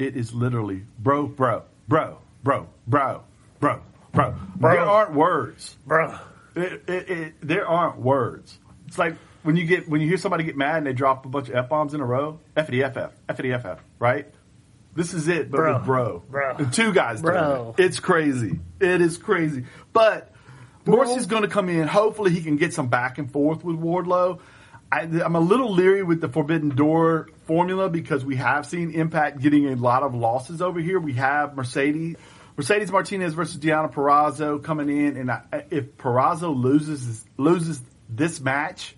It is literally bro, bro, bro, bro, bro, bro, bro. Bro. There aren't words. bro. It, it, it, there aren't words. It's like when you get when you hear somebody get mad and they drop a bunch of f bombs in a row. F'ity ff, f'ity right? This is it, but Bro. with bro, Bro. Two guys, doing Bro. it. It's crazy. It is crazy. But Morrissey's going to come in. Hopefully, he can get some back and forth with Wardlow. I, I'm a little leery with the Forbidden Door formula because we have seen Impact getting a lot of losses over here. We have Mercedes. Mercedes Martinez versus Deonna Purrazzo coming in, and I, if Purrazzo loses loses this match,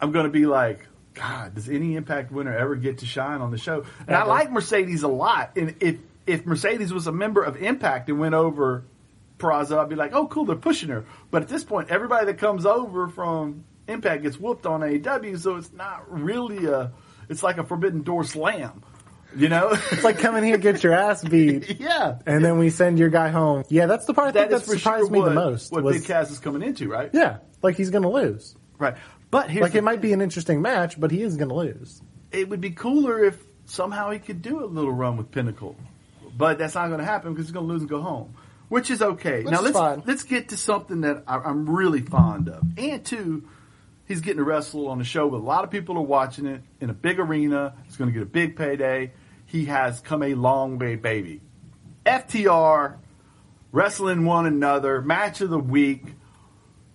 I'm going to be like, God, does any Impact winner ever get to shine on the show? And I like Mercedes a lot, and if if Mercedes was a member of Impact and went over Purrazzo, I'd be like, oh, cool, they're pushing her. But at this point, everybody that comes over from Impact gets whooped on AEW, so it's not really a. It's like a Forbidden Door slam, you know? It's like come in here, get your ass beat, yeah. and then we send your guy home. Yeah, that's the part That that, is surprised sure me what, the most. what was, Big Cass is coming into, right? yeah, like he's gonna lose. Right. But here's Like the it might be an interesting match, but he is gonna lose. it would be cooler if somehow he could do a little run with Pinnacle, but that's not going to happen because he's going to lose and go home, which is okay. Which now is let's fine. let's get to something that I, I'm really fond of, and two, he's getting to wrestle on a show with a lot of people are watching it in a big arena. He's going to get a big payday. He has come a long way, baby. FTR wrestling one another, match of the week.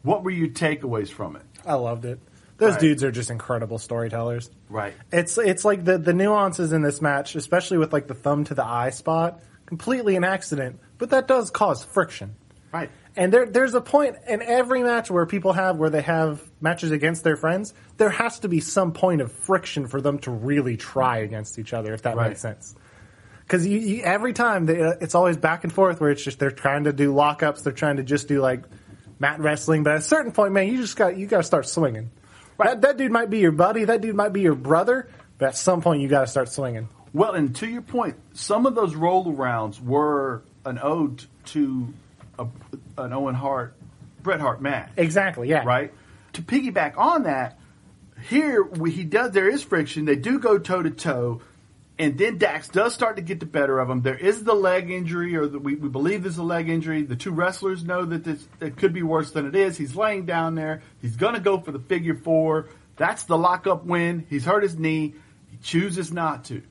What were your takeaways from it? I loved it. Those Right. dudes are just incredible storytellers. Right. It's it's like the the nuances in this match, especially with like the thumb to the eye spot, completely an accident, but that does cause friction. Right. And there there's a point in every match where people have where they have matches against their friends, there has to be some point of friction for them to really try against each other, if that Right. makes sense. Because every time they, uh, it's always back and forth where it's just they're trying to do lockups, they're trying to just do like mat wrestling, but at a certain point, man, you just got you got to start swinging. That, that dude might be your buddy, that dude might be your brother, but at some point you got to start swinging. Well, and to your point, some of those roll arounds were an ode to a, an Owen Hart, Bret Hart match. Exactly, yeah. right? To piggyback on that, here we, he does. There is friction. They do go toe to toe, and then Dax does start to get the better of him. There is the leg injury, or the, we, we believe there's a leg injury. The two wrestlers know that this it could be worse than it is. He's laying down there. He's going to go for the figure four. That's the lockup win. He's hurt his knee. He chooses not to.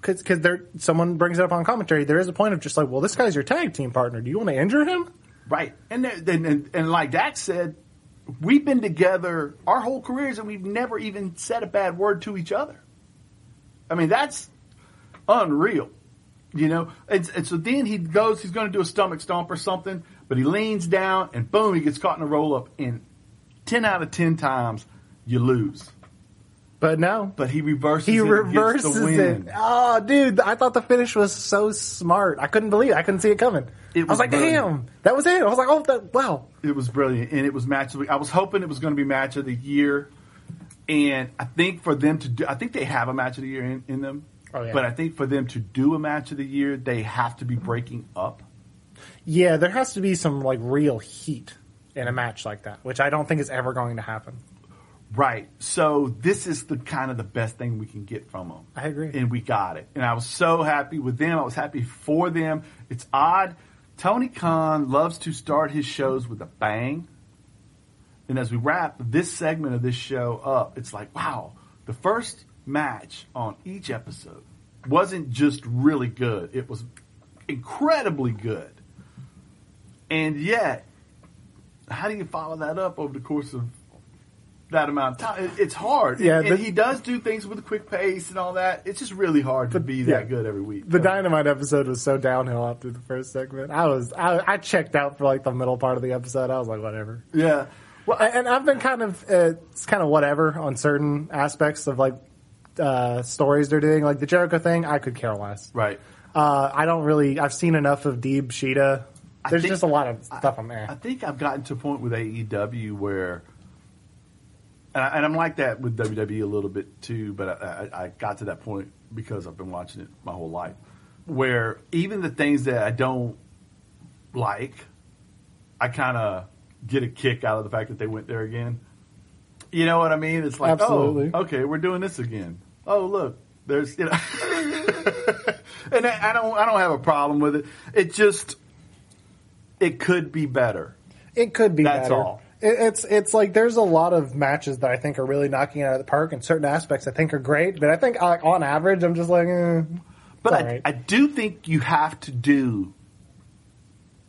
Because there, someone brings it up on commentary. There is a point of just like, well, this guy's your tag team partner. Do you want to injure him? Right. And then, and, and like Dax said, we've been together our whole careers and we've never even said a bad word to each other. I mean, that's unreal, you know? And, and so then he goes, he's going to do a stomach stomp or something, but he leans down and boom, he gets caught in a roll up. And 10 out of 10 times, you lose. But no, But he reverses he it reverses it. Oh, dude, I thought the finish was so smart. I couldn't believe it. I couldn't see it coming. It I was was like, brilliant. damn, that was it. I was like, oh, that, wow. It was brilliant, and it was match of the. I was hoping it was going to be match of the year, and I think for them to do, I think they have a match of the year in, in them. Oh, yeah. But I think for them to do a match of the year, they have to be breaking up. Yeah, there has to be some like real heat in a match like that, which I don't think is ever going to happen. Right. So this is the kind of the best thing we can get from them. I agree. And we got it. And I was so happy with them. I was happy for them. It's odd. Tony Khan loves to start his shows with a bang. And as we wrap this segment of this show up, it's like, wow, the first match on each episode wasn't just really good. It was incredibly good. And yet, how do you follow that up over the course of that amount of time? It's hard. Yeah, and the- he does do things with a quick pace and all that. It's just really hard to be that yeah. good every week. The Dynamite episode was so downhill after the first segment. I was, I, I checked out for like the middle part of the episode. I was like, whatever. yeah. Well, And and I've been kind of, uh, it's kind of whatever on certain aspects of like uh, stories they're doing. Like the Jericho thing, I could care less. right. Uh, I don't really. I've seen enough of Deeb Shida. There's think- just a lot of stuff I'm I think I've gotten to a point with AEW where, and, I, and I'm like that with WWE a little bit too, but I, I, I got to that point because I've been watching it my whole life, where even the things that I don't like, I kind of get a kick out of the fact that they went there again. You know what I mean? It's like, Absolutely. oh, okay, we're doing this again. Oh, look, there's, you know, and I, I don't, I don't have a problem with it. It just, it could be better. It could be That's better. all. It, it's it's like there's a lot of matches that I think are really knocking it out of the park, and certain aspects I think are great. But I think like on average, I'm just like, eh, But I, right. I do think you have to do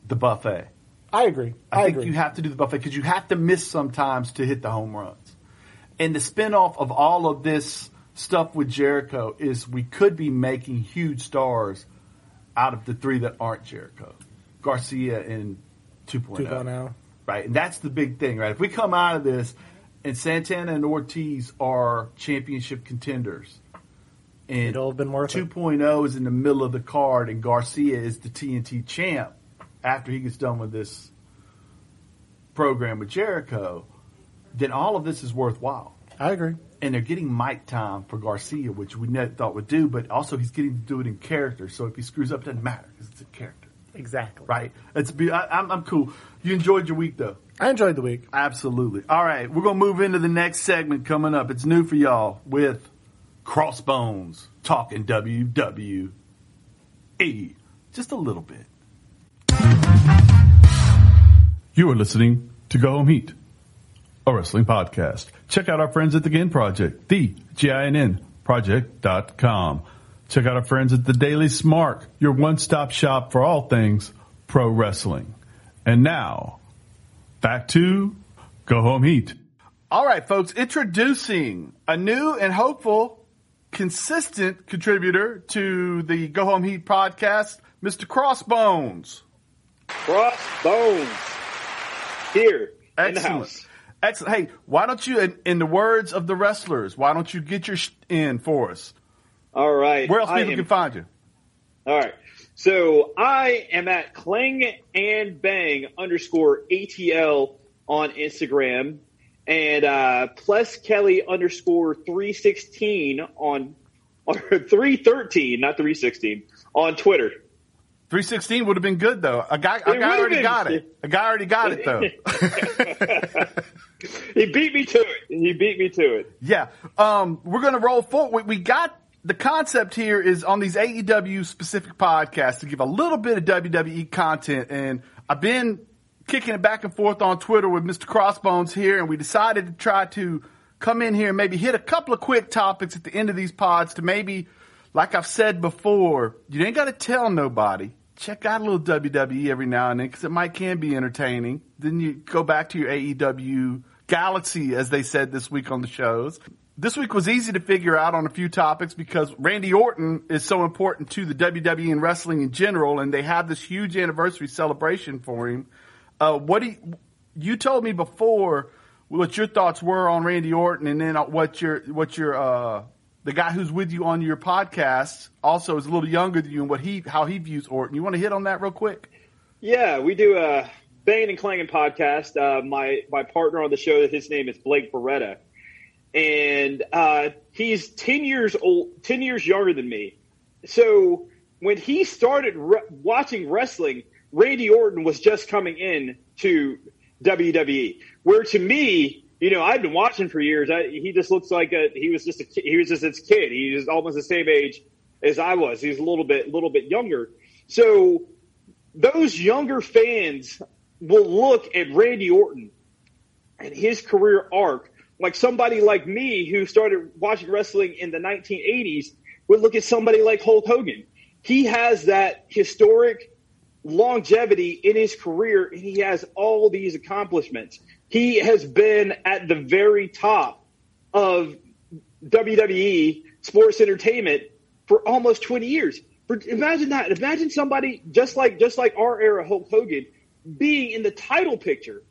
the buffet. I agree. I, I, think agree. you have to do the buffet because you have to miss sometimes to hit the home runs. And the spinoff of all of this stuff with Jericho is we could be making huge stars out of the three that aren't Jericho. Garcia and 2.0. 2.0. Right? And that's the big thing, right? If we come out of this and Santana and Ortiz are championship contenders and It'll have been worth it. 2.0 is in the middle of the card and Garcia is the TNT champ after he gets done with this program with Jericho, then all of this is worthwhile. I agree. And they're getting mic time for Garcia, which we never thought would do, but also he's getting to do it in character. So if he screws up, it doesn't matter because it's a character, Exactly. right? It's be, I, I'm, I'm cool. You enjoyed your week though. I enjoyed the week. Absolutely. All right, we're gonna move into the next segment coming up. It's new for y'all with Crossbones talking WWE just a little bit. You are listening to Go Home Heat. a wrestling podcast. Check out our friends at the GIN Project, the G-I-N-N project.com. Check out our friends at the Daily Smark, your one-stop shop for all things pro wrestling. And now, back to Go Home Heat. All right, folks, introducing a new and hopeful, consistent contributor to the Go Home Heat podcast, Mr. Crossbones. Crossbones. Here in the house. Excellent. Hey, why don't you, in, in, the words of the wrestlers, why don't you get your sh- in for us? All right. Where else people am, can find you? All right. So I am at Clang and Bang underscore ATL on Instagram and uh, plus Kelly underscore 316 on, or 313, not 316, on Twitter. 316 would have been good though. A guy, a guy already been. got it. A guy already got it though. he beat me to it. He beat me to it. Yeah. Um, we're going to roll forward. We, we got the concept here is on these AEW specific podcasts to give a little bit of WWE content. And I've been kicking it back and forth on Twitter with Mr. Crossbones here, and we decided to try to come in here and maybe hit a couple of quick topics at the end of these pods to maybe, like I've said before, you ain't got to tell nobody. Check out a little WWE every now and then because it might can be entertaining. Then you go back to your AEW galaxy, as they said this week on the shows. This week was easy to figure out on a few topics because Randy Orton is so important to the WWE and wrestling in general, and they have this huge anniversary celebration for him. Uh, what do you, you told me before what your thoughts were on Randy Orton, and then what your what your uh, the guy who's with you on your podcast also is a little younger than you, and what he how he views Orton. You want to hit on that real quick? Yeah, we do a Banging and Clanging podcast. Uh, my my partner on the show, his name is Blake Beretta, and uh, he's ten years old, ten years younger than me. So when he started re- watching wrestling Randy Orton was just coming in to WWE. Where to me, you know, I've been watching for years. I, he just looks like a he was just a he was just a kid. He was almost the same age as I was. He's a little bit a little bit younger. So those younger fans will look at Randy Orton and his career arc like somebody like me who started watching wrestling in the 1980s would look at somebody like Hulk Hogan. He has that historic longevity in his career and he has all these accomplishments. He has been at the very top of WWE sports entertainment for almost 20 years. Imagine that. Imagine somebody just like just like our era Hulk Hogan being in the title picture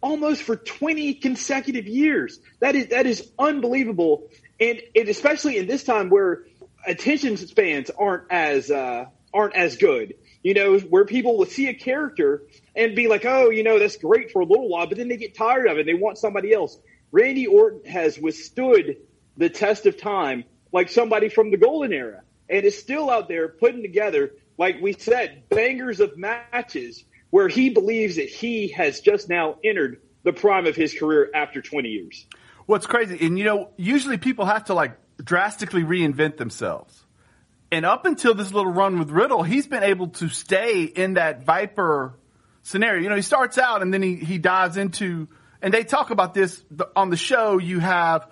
almost for 20 consecutive years. That is that is unbelievable. And, and especially in this time where attention spans aren't as uh, aren't as good you know, where people will see a character and be like, oh, you know, that's great for a little while, but then they get tired of it. They want somebody else. Randy Orton has withstood the test of time like somebody from the golden era and is still out there putting together, like we said, bangers of matches where he believes that he has just now entered the prime of his career after 20 years. What's crazy, and you know, usually people have to like drastically reinvent themselves. And up until this little run with Riddle, he's been able to stay in that Viper scenario. You know, he starts out and then he, he dives into, and they talk about this on the show. You have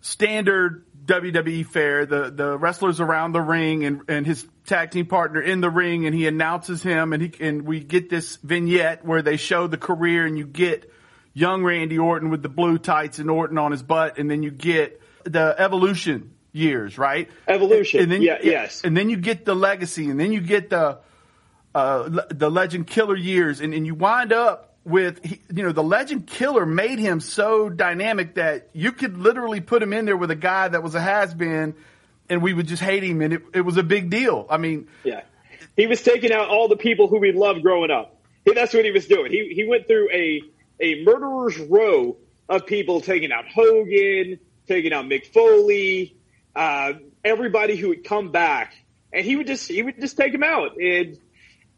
standard WWE fair, the, the wrestlers around the ring and, and his tag team partner in the ring and he announces him and he, and we get this vignette where they show the career and you get young Randy Orton with the blue tights and Orton on his butt and then you get the evolution years, right? Evolution. And then, yeah, yes. And then you get the legacy, and then you get the uh, the legend killer years, and, and you wind up with you know the legend killer made him so dynamic that you could literally put him in there with a guy that was a has been, and we would just hate him, and it, it was a big deal. I mean, yeah, he was taking out all the people who we loved growing up. That's what he was doing. He he went through a a murderer's row of people taking out Hogan, taking out Mick Foley, uh, everybody who would come back, and he would just he would just take them out, and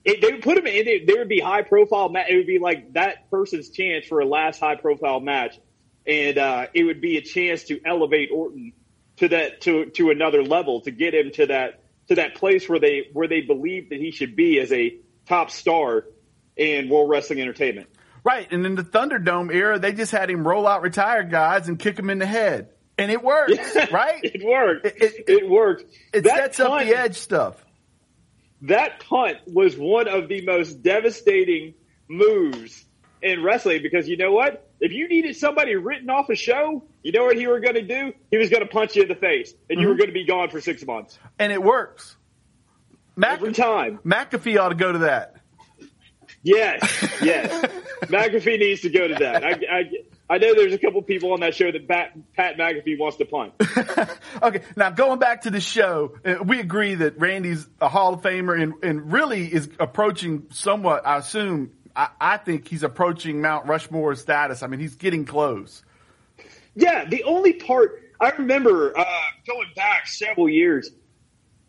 it, they would put him in. It, there would be high profile. Ma- it would be like that person's chance for a last high profile match, and uh, it would be a chance to elevate Orton to that to to another level to get him to that to that place where they where they believe that he should be as a top star in World Wrestling Entertainment. Right, and in the Thunderdome era, they just had him roll out retired guys and kick him in the head, and it works, right? It worked. It- It, it- worked. It That sets up the edge stuff. That punt was one of the most devastating moves in wrestling because you know what? If you needed somebody written off a show, you know what he were going to do? He was going to punch you in the face, and you were mm-hmm. going to be gone for six months and it works. Mac- every time. McAfee ought to go to that. Yes, yes. McAfee needs to go to that. I, I, I know there's a couple people on that show that Pat, Pat McAfee wants to punt. Okay, now going back to the show, uh, we agree that Randy's a Hall of Famer and, and really is approaching somewhat, I assume, I, I think he's approaching Mount Rushmore status. I mean, he's getting close. Yeah, the only part I remember uh, going back several years,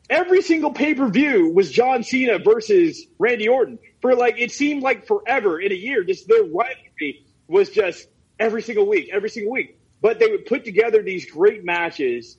every single pay per view was John Cena versus Randy Orton for like it seemed like forever in a year. Just their rivalry was just every single week, every single week. But they would put together these great matches,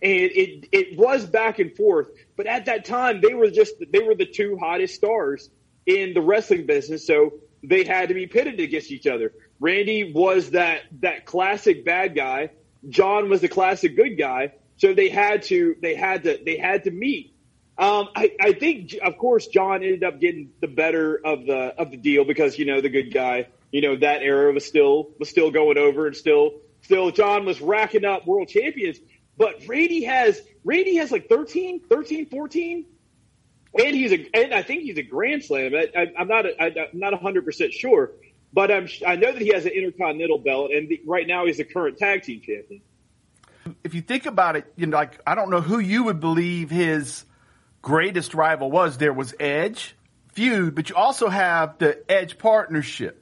and it it was back and forth. But at that time, they were just they were the two hottest stars in the wrestling business, so they had to be pitted against each other. Randy was that that classic bad guy. John was the classic good guy. So they had to they had to they had to meet. Um, I, I think, of course, John ended up getting the better of the of the deal because you know the good guy. You know that era was still was still going over and still still John was racking up world champions. But Randy has Randy has like 13, 13, 14 and he's a, and I think he's a Grand Slam. I, I'm not, I, I'm not 100 percent sure, but I'm, I know that he has an Intercontinental belt, and the, right now he's the current tag team champion. If you think about it, you know, like I don't know who you would believe his greatest rival was. There was Edge feud, but you also have the Edge partnership,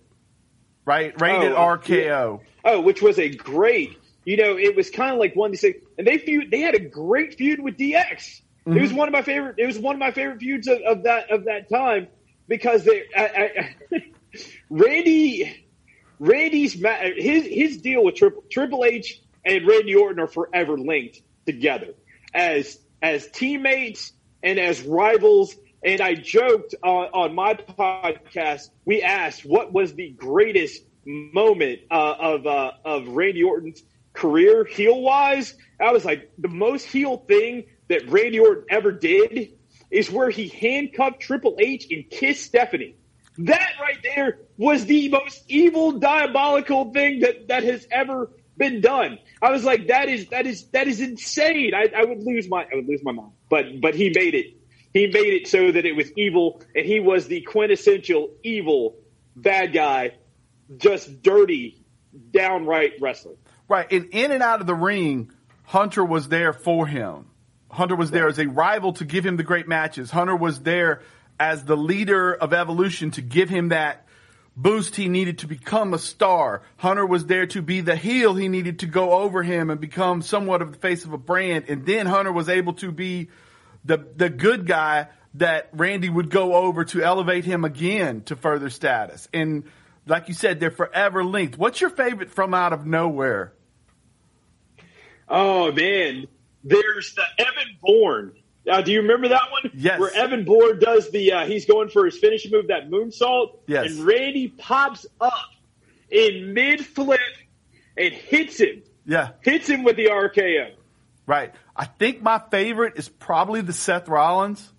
right? Rated Oh, RKO. Oh, which was a great, you know, it was kind of like one to say, and they feud, they had a great feud with DX. It was mm-hmm. one of my favorite. It was one of my favorite feuds of, of that of that time because they, I, I, Randy, Randy's his his deal with Triple, Triple H and Randy Orton are forever linked together as as teammates and as rivals. And I joked on, on my podcast. We asked what was the greatest moment uh, of uh, of Randy Orton's career heel wise. I was like the most heel thing that Randy Orton ever did is where he handcuffed Triple H and kissed Stephanie. That right there was the most evil, diabolical thing that, that has ever been done. I was like, that is that is that is insane. I, I would lose my I would lose my mind. But but he made it. He made it so that it was evil, and he was the quintessential evil bad guy, just dirty, downright wrestler. Right. And in and out of the ring, Hunter was there for him. Hunter was there as a rival to give him the great matches. Hunter was there as the leader of Evolution to give him that boost he needed to become a star. Hunter was there to be the heel he needed to go over him and become somewhat of the face of a brand. And then Hunter was able to be the, the good guy that Randy would go over to elevate him again to further status. And like you said, they're forever linked. What's your favorite from out of nowhere? Oh man, there's the Evan Bourne. Uh, do you remember that one? Yes. Where Evan Bourne does the uh, he's going for his finishing move, that moonsault. Yes. And Randy pops up in mid flip and hits him. Yeah. Hits him with the RKO. Right. I think my favorite is probably the Seth Rollins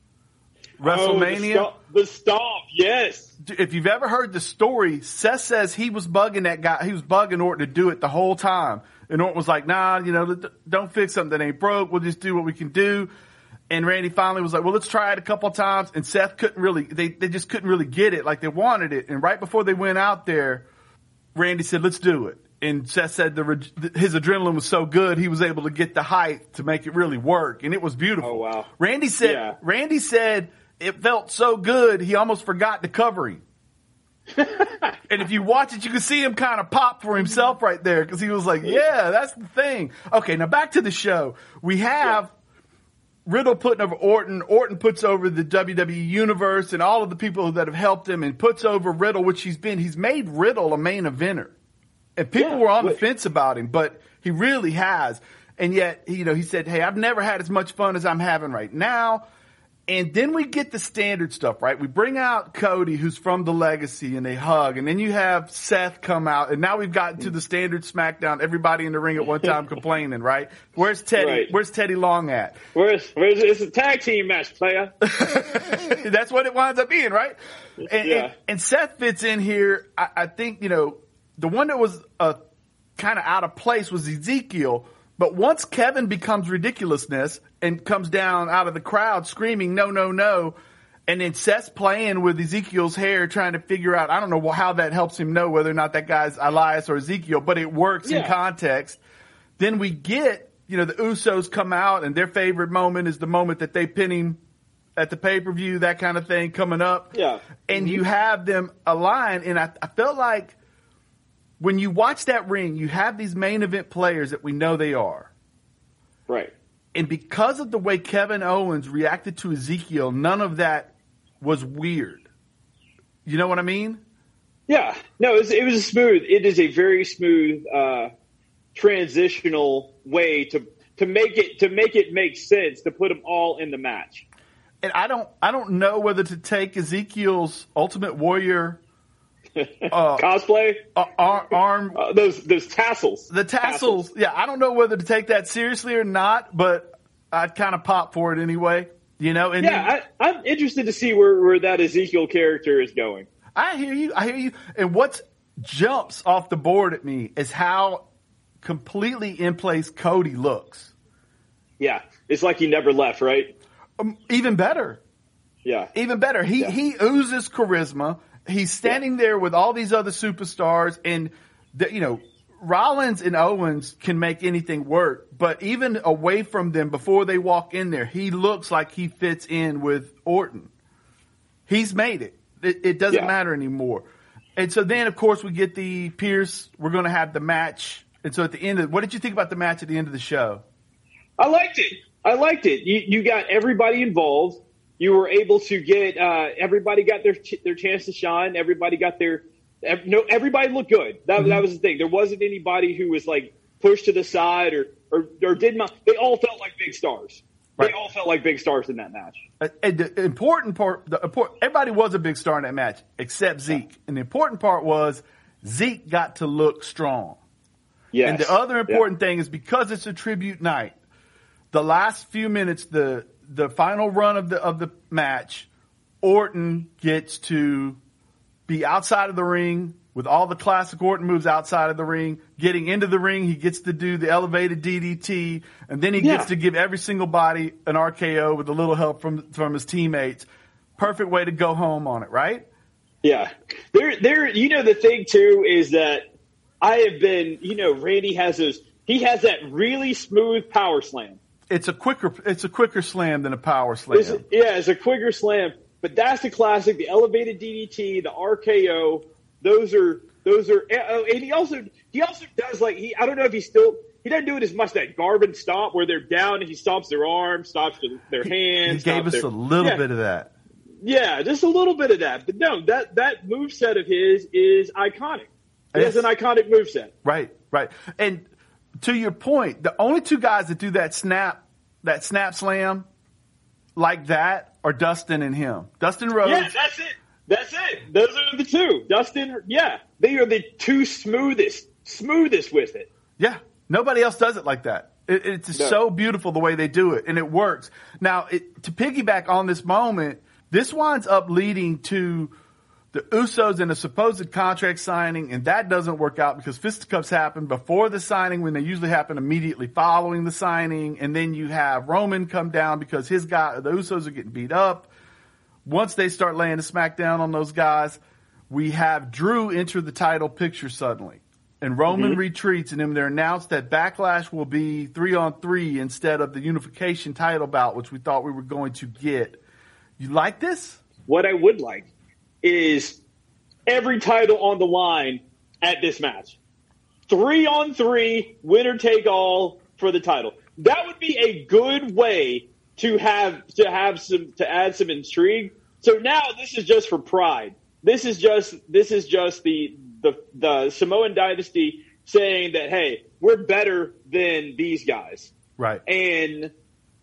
Oh, WrestleMania. stomp, the stomp, yes. if you've ever heard the story, Seth says he was bugging that guy. He was bugging Orton to do it the whole time. And Orton was like, nah, you know, don't fix something that ain't broke. We'll just do what we can do. And Randy finally was like, well, let's try it a couple of times. And Seth couldn't really, they, they just couldn't really get it like they wanted it. And right before they went out there, Randy said, let's do it. And Seth said the, his adrenaline was so good, he was able to get the height to make it really work. And it was beautiful. Oh, wow. Randy said, Yeah. Randy said it felt so good, he almost forgot the covering. and if you watch it, you can see him kind of pop for himself right there because he was like, yeah, that's the thing. Okay, now back to the show. We have Riddle putting over Orton. Orton puts over the WWE Universe and all of the people that have helped him and puts over Riddle, which he's been. He's made Riddle a main eventer. And people Yeah, were on the fence about him, but he really has. And yet, you know, he said, hey, I've never had as much fun as I'm having right now. And then we get the standard stuff, right? We bring out Cody, who's from the legacy, and they hug. And then you have Seth come out. And now we've gotten to the standard SmackDown, everybody in the ring at one time complaining, right? Where's Teddy? Right. Where's Teddy Long at? Where's where's it's a tag team match, player? That's what it winds up being, right? And, Yeah. and, and Seth fits in here. I, I think, you know, the one that was uh, kind of out of place was Ezekiel. But once Kevin becomes ridiculousness and comes down out of the crowd screaming, no, no, no, and then Seth's playing with Ezekiel's hair trying to figure out, I don't know how that helps him know whether or not that guy's Elias or Ezekiel, but it works in context. Then we get, you know, the Usos come out and their favorite moment is the moment that they pin him at the pay per view, that kind of thing coming up. Yeah. And you have them align. And I, I felt like when you watch that ring, you have these main event players that we know they are. Right. And because of the way Kevin Owens reacted to Ezekiel, none of that was weird. You know what I mean? Yeah. No, it was, it was a smooth. It is a very smooth uh, transitional way to to make it to make it make sense to put them all in the match. And I don't, I don't know whether to take Ezekiel's Ultimate Warrior Cosplay, uh, ar- arm uh, those those tassels, The tassels, yeah, I don't know whether to take that seriously or not, but I'd kind of pop for it anyway. You know, and then- Yeah, I, I'm interested to see where, where that Ezekiel character is going. I hear you. I hear you. And what jumps off the board at me is how completely in place Cody looks. Yeah, it's like he never left, right? Um, even better. Yeah, Even better. He Yeah. he oozes charisma. He's standing there with all these other superstars, and the, you know Rollins and Owens can make anything work. But even away from them, before they walk in there, he looks like he fits in with Orton. He's made it. It, it doesn't Yeah. matter anymore. And so then, of course, we get the Pierce. We're going to have the match. And so at the end of, what did you think about the match at the end of the show? I liked it. I liked it. You, you got everybody involved. You were able to get uh, everybody got their ch- their chance to shine. Everybody got their ev- no. Everybody looked good. That that was the thing. There wasn't anybody who was like pushed to the side or or, or did not. They all felt like big stars. Right. They all felt like big stars in that match. Uh, And the important part, the important, everybody was a big star in that match except Zeke. And the important part was Zeke got to look strong. Yes. And the other Yeah. important thing is because it's a tribute night, the last few minutes, the the final run of the of the match, Orton gets to be outside of the ring with all the classic Orton moves outside of the ring. Getting into the ring, he gets to do the elevated DDT, and then he Yeah. gets to give every single body an RKO with a little help from from his teammates. Perfect way to go home on it, right? Yeah. There, there, you know, the thing too is that I have been, you know, Randy has those, he has that really smooth power slam. It's a quicker it's a quicker slam than a power slam. It's- yeah, it's a quicker slam, but that's the classic, the elevated DDT, the RKO. Those are, those are, eh, oh, and he also, he also does like, he, I don't know if he still, he doesn't do it as much that Garvin stomp where they're down and he stomps their arm, stops their, their he hands. gave us their- a little Yeah. bit of that. Yeah, just a little bit of that. But no, that that move set of his is iconic. It is Yes. an iconic move set. Right, right. And to your point, the only two guys that do that snap, that snap slam like that are Dustin and him. Dustin Rhodes. Yeah, that's it. That's it. Those are the two. Dustin, yeah, they are the two smoothest, smoothest with it. Yeah, nobody else does it like that. It, it's No. so beautiful the way they do it, and it works. Now, it, to piggyback on this moment, this winds up leading to the Usos in a supposed contract signing, and that doesn't work out because fisticuffs happen before the signing when they usually happen immediately following the signing, and then you have Roman come down because his guy, the Usos are getting beat up. Once they start laying a smackdown on those guys, we have Drew enter the title picture suddenly. And Roman mm-hmm. retreats, and then they're announced that Backlash will be three on three instead of the unification title bout, which we thought we were going to get. You like this? What I would like is every title on the line at this match. Three on three, winner take all for the title. That would be a good way to have to have some to add some intrigue. So now this is just for pride. This is just this is just the the the Samoan dynasty saying that hey, we're better than these guys. Right. And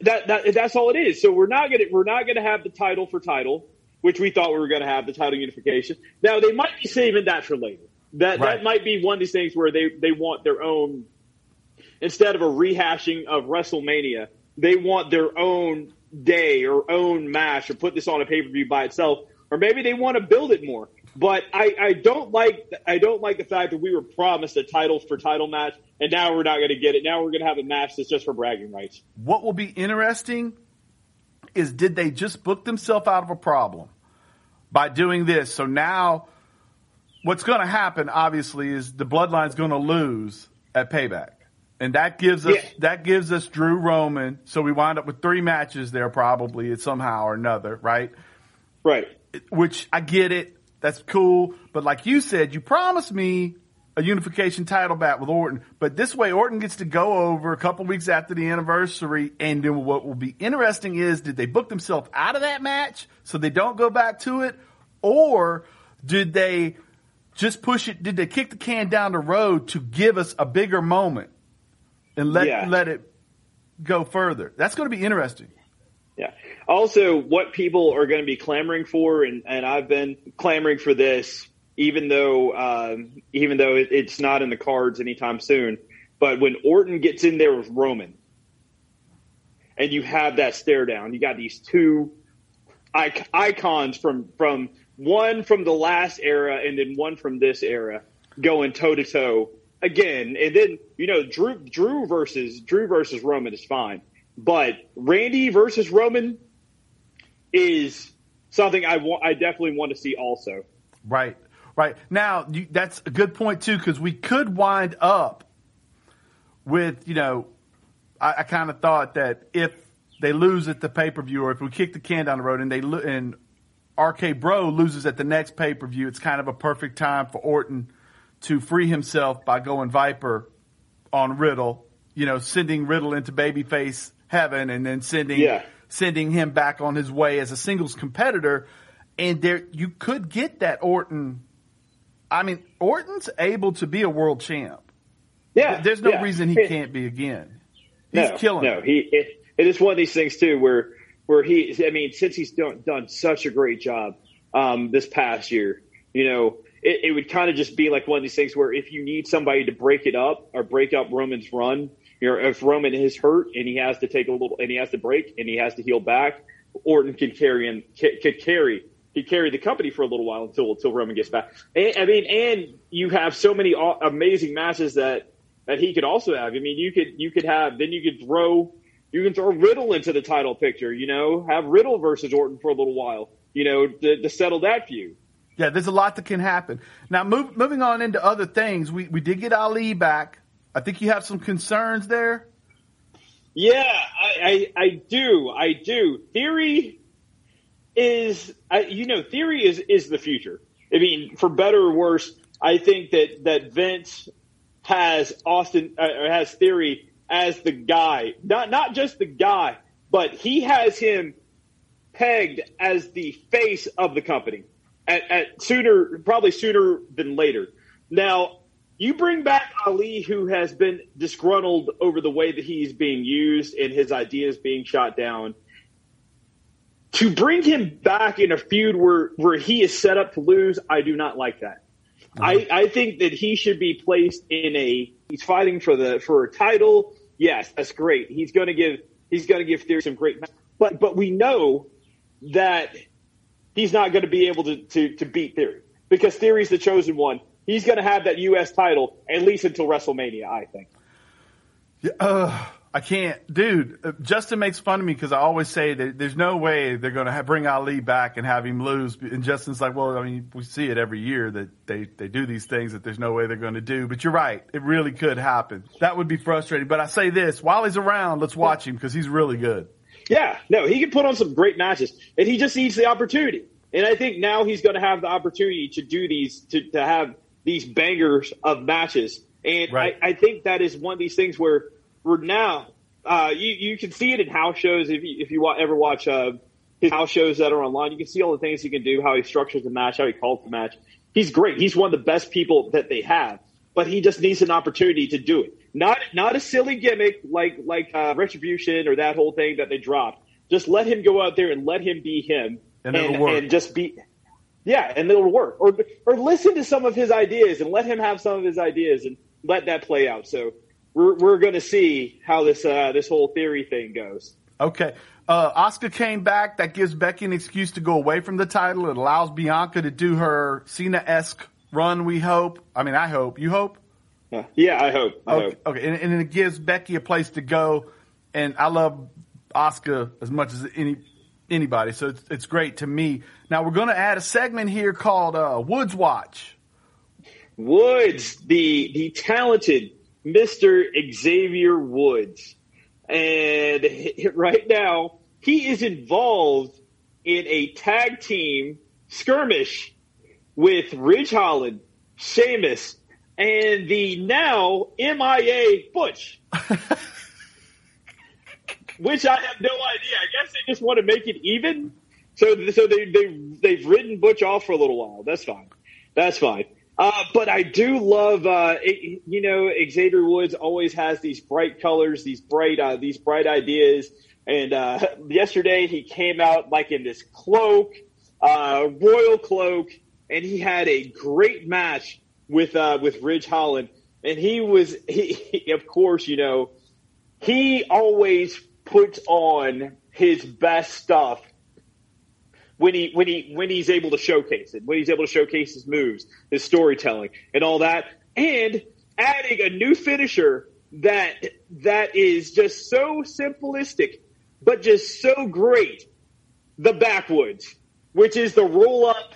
that, that that's all it is. So we're not gonna we're not gonna have the title for title, which we thought we were gonna have the title unification. Now they might be saving that for later. That Right. that might be one of these things where they they want their own instead of a rehashing of WrestleMania, they want their own day or own match or put this on a pay per view by itself, or maybe they want to build it more. But I, I don't like I don't like the fact that we were promised a title for title match, and now we're not going to get it. Now we're going to have a match that's just for bragging rights. What will be interesting is did they just book themselves out of a problem by doing this? So now what's going to happen, obviously, is the bloodline's going to lose at payback. And that gives us Yeah. that gives us Drew Roman. So we wind up with three matches there probably somehow or another, right? Right. Which I get it. That's cool. But like you said, you promised me a unification title back with Orton. But this way, Orton gets to go over a couple weeks after the anniversary. And then what will be interesting is, did they book themselves out of that match so they don't go back to it? Or did they just push it? Did they kick the can down the road to give us a bigger moment and let, Yeah. let it go further? That's going to be interesting. Yeah. Also, what people are going to be clamoring for, and, and I've been clamoring for this, even though um, even though it, it's not in the cards anytime soon. But when Orton gets in there with Roman, and you have that stare down, you got these two icons from from one from the last era and then one from this era going toe to toe again. And then you know Drew Drew versus Drew versus Roman is fine, but Randy versus Roman is something I want. I definitely want to see also. Right, right. Now you, that's a good point too, because we could wind up with you know, I, I kind of thought that if they lose at the pay per view, or if we kick the can down the road and they lo- and RK Bro loses at the next pay per view, it's kind of a perfect time for Orton to free himself by going Viper on Riddle. You know, sending Riddle into babyface heaven, and then sending Yeah. sending him back on his way as a singles competitor. And there, you could get that Orton. I mean, Orton's able to be a world champ. Yeah, There's no yeah. reason he can't be again. He's no, killing. No, it. he. It, it is one of these things too, where where he. I mean, since he's done done such a great job um, this past year, you know, it, it would kind of just be like one of these things where if you need somebody to break it up or break up Roman's run, you know, if Roman is hurt and he has to take a little and he has to break and he has to heal back, Orton can carry and could carry. He carry the company for a little while until until Roman gets back. And, I mean, and you have so many amazing matches that that he could also have. I mean, you could you could have then you could throw you can throw Riddle into the title picture. You know, have Riddle versus Orton for a little while. You know, to, to settle that feud. Yeah, there's a lot that can happen. Now, move, moving on into other things, we we did get Ali back. I think you have some concerns there. Yeah, I, I, I do. I do. Theory is, I, you know, theory is, is the future. I mean, for better or worse, I think that, that Vince has Austin, uh, has theory as the guy, not, not just the guy, but he has him pegged as the face of the company at, at sooner, probably sooner than later. Now, you bring back Ali, who has been disgruntled over the way that he's being used and his ideas being shot down. To bring him back in a feud where, where he is set up to lose, I do not like that. Uh-huh. I, I think that he should be placed in a he's fighting for the for a title. Yes, that's great. He's going to give he's going to give Theory some great, but but we know that he's not going to be able to, to to beat Theory because Theory's the chosen one. He's going to have that U.S. title at least until WrestleMania. I think. Yeah, uh, I can't, dude. uh, Justin makes fun of me because I always say that there's no way they're going to bring Ali back and have him lose. And Justin's like, well, I mean, we see it every year that they they do these things that there's no way they're going to do. But you're right, it really could happen. That would be frustrating. But I say this: while he's around, let's watch him because he's really good. Yeah, no, he can put on some great matches, and he just needs the opportunity. And I think now he's going to have the opportunity to do these, to, to have these bangers of matches. And Right. I, I think that is one of these things where now, uh, you, you can see it in house shows. If you, if you ever watch, uh, his house shows that are online, you can see all the things he can do, how he structures the match, how he calls the match. He's great. He's one of the best people that they have, but he just needs an opportunity to do it. Not not a silly gimmick like like uh, Retribution or that whole thing that they dropped. Just let him go out there and let him be him, And and, it'll work. and just be. Yeah, and it'll work. Or or listen to some of his ideas and let him have some of his ideas and let that play out. So we're we're going to see how this uh, this whole theory thing goes. Okay. Uh, Asuka came back. That gives Becky an excuse to go away from the title. It allows Bianca to do her Cena esque run. We hope. I mean, I hope. You hope. Uh, yeah, I hope. I Okay. hope. okay. And, and it gives Becky a place to go. And I love Asuka as much as any anybody. So it's, it's great to me. Now we're going to add a segment here called uh, Woods Watch. Woods, the the talented Mister Xavier Woods, and right now he is involved in a tag team skirmish with Ridge Holland, Sheamus, and the now MIA Butch. Which I have no idea. I guess they just want to make it even. So, so they they they've ridden Butch off for a little while. That's fine. That's fine. Uh, but I do love, uh, it, you know, Xavier Woods always has these bright colors, these bright, uh, these bright ideas. And uh, yesterday he came out like in this cloak, uh, royal cloak, and he had a great match with uh, with Ridge Holland. And he was, he, he, of course, you know, he always puts on his best stuff when he when he when he's able to showcase it, when he's able to showcase his moves, his storytelling, and all that, and adding a new finisher that that is just so simplistic, but just so great, the backwoods, which is the roll up,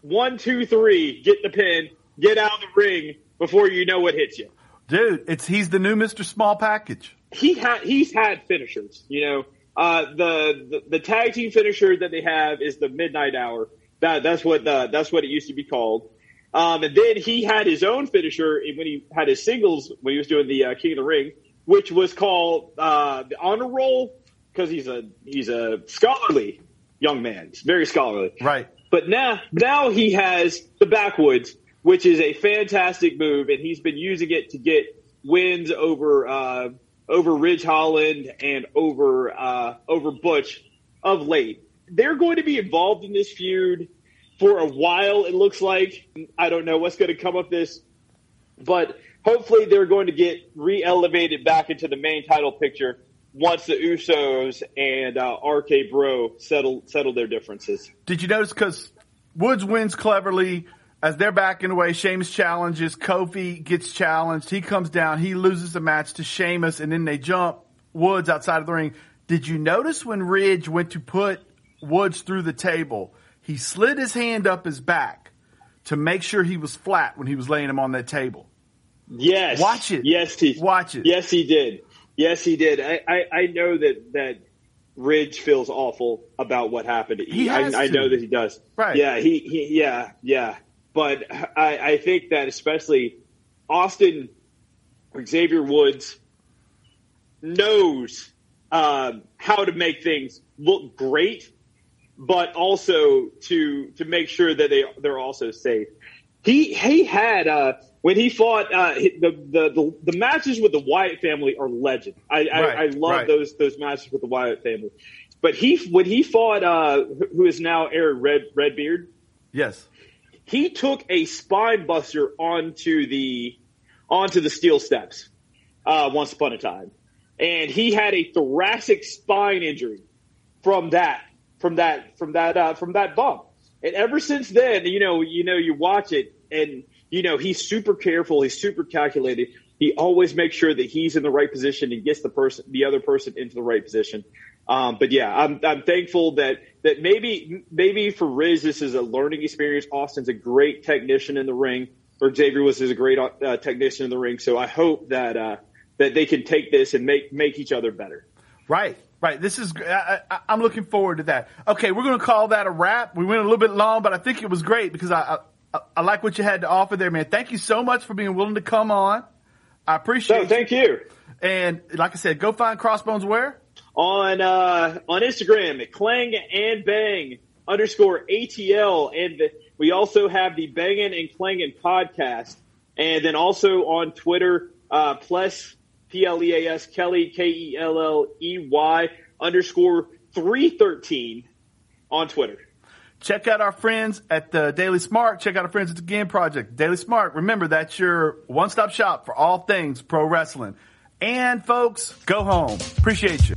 one two three, get the pin, get out of the ring before you know what hits you Dude, it's he's the new Mr. Small Package. he had he's had finishers. You know, uh, the, the the tag team finisher that they have is the Midnight Hour. That that's what the, that's what it used to be called. Um, and then he had his own finisher when he had his singles when he was doing the uh, King of the Ring, which was called uh, the Honor Roll because he's a he's a scholarly young man. He's very scholarly. Right. But now, now he has the backwoods, which is a fantastic move, and he's been using it to get wins over uh, over Ridge Holland and over uh, over Butch of late. They're going to be involved in this feud for a while. It looks like I don't know what's going to come of this, but hopefully they're going to get re-elevated back into the main title picture once the Usos and uh, RK Bro settle settle their differences. Did you notice? Because Woods wins cleverly as they're backing away. Sheamus challenges. Kofi gets challenged. He comes down. He loses the match to Sheamus, and then they jump Woods outside of the ring. Did you notice when Ridge went to put Woods through the table? He slid his hand up his back to make sure he was flat when he was laying him on that table. Yes. Watch it. Yes, he Watch it. Yes, he did. Yes, he did. I, I, I know that that Ridge feels awful about what happened. He I, has I to. know that he does. Right. Yeah. He. he yeah. Yeah. But I, I think that especially Austin Xavier Woods knows um, how to make things look great, but also to to make sure that they they're also safe. He he had uh, when he fought uh, the, the the the matches with the Wyatt family are legend. I I, Right, I love right. those those matches with the Wyatt family. But he when he fought uh, who is now Aaron Red Redbeard, Yes. He took a spine buster onto the onto the steel steps uh, once upon a time, and he had a thoracic spine injury from that from that from that uh, from that bump. And ever since then, you know, you know, you watch it, and you know he's super careful, he's super calculated. He always makes sure that he's in the right position and gets the person, the other person, into the right position. Um, but yeah, I'm I'm thankful that that maybe maybe for Ridge this is a learning experience. Austin's a great technician in the ring, or Xavier was is a great uh, technician in the ring. So I hope that uh, that they can take this and make make each other better. Right, right. This is. I, I, I'm looking forward to that. Okay, we're going to call that a wrap. We went a little bit long, but I think it was great because I, I I like what you had to offer there, man. Thank you so much for being willing to come on. I appreciate it. thank you. And like I said, go find Crossbones where? On uh, on Instagram at Clang and Bang underscore ATL, and we also have the Bangin' and Clangin' podcast, and then also on Twitter uh, plus P L E A S Kelly K E L L E Y underscore three thirteen on Twitter. Check out our friends at the Daily Smark. Check out our friends at the Game Project. Daily Smark. Remember, that's your one stop shop for all things pro wrestling. And folks, go home. Appreciate you.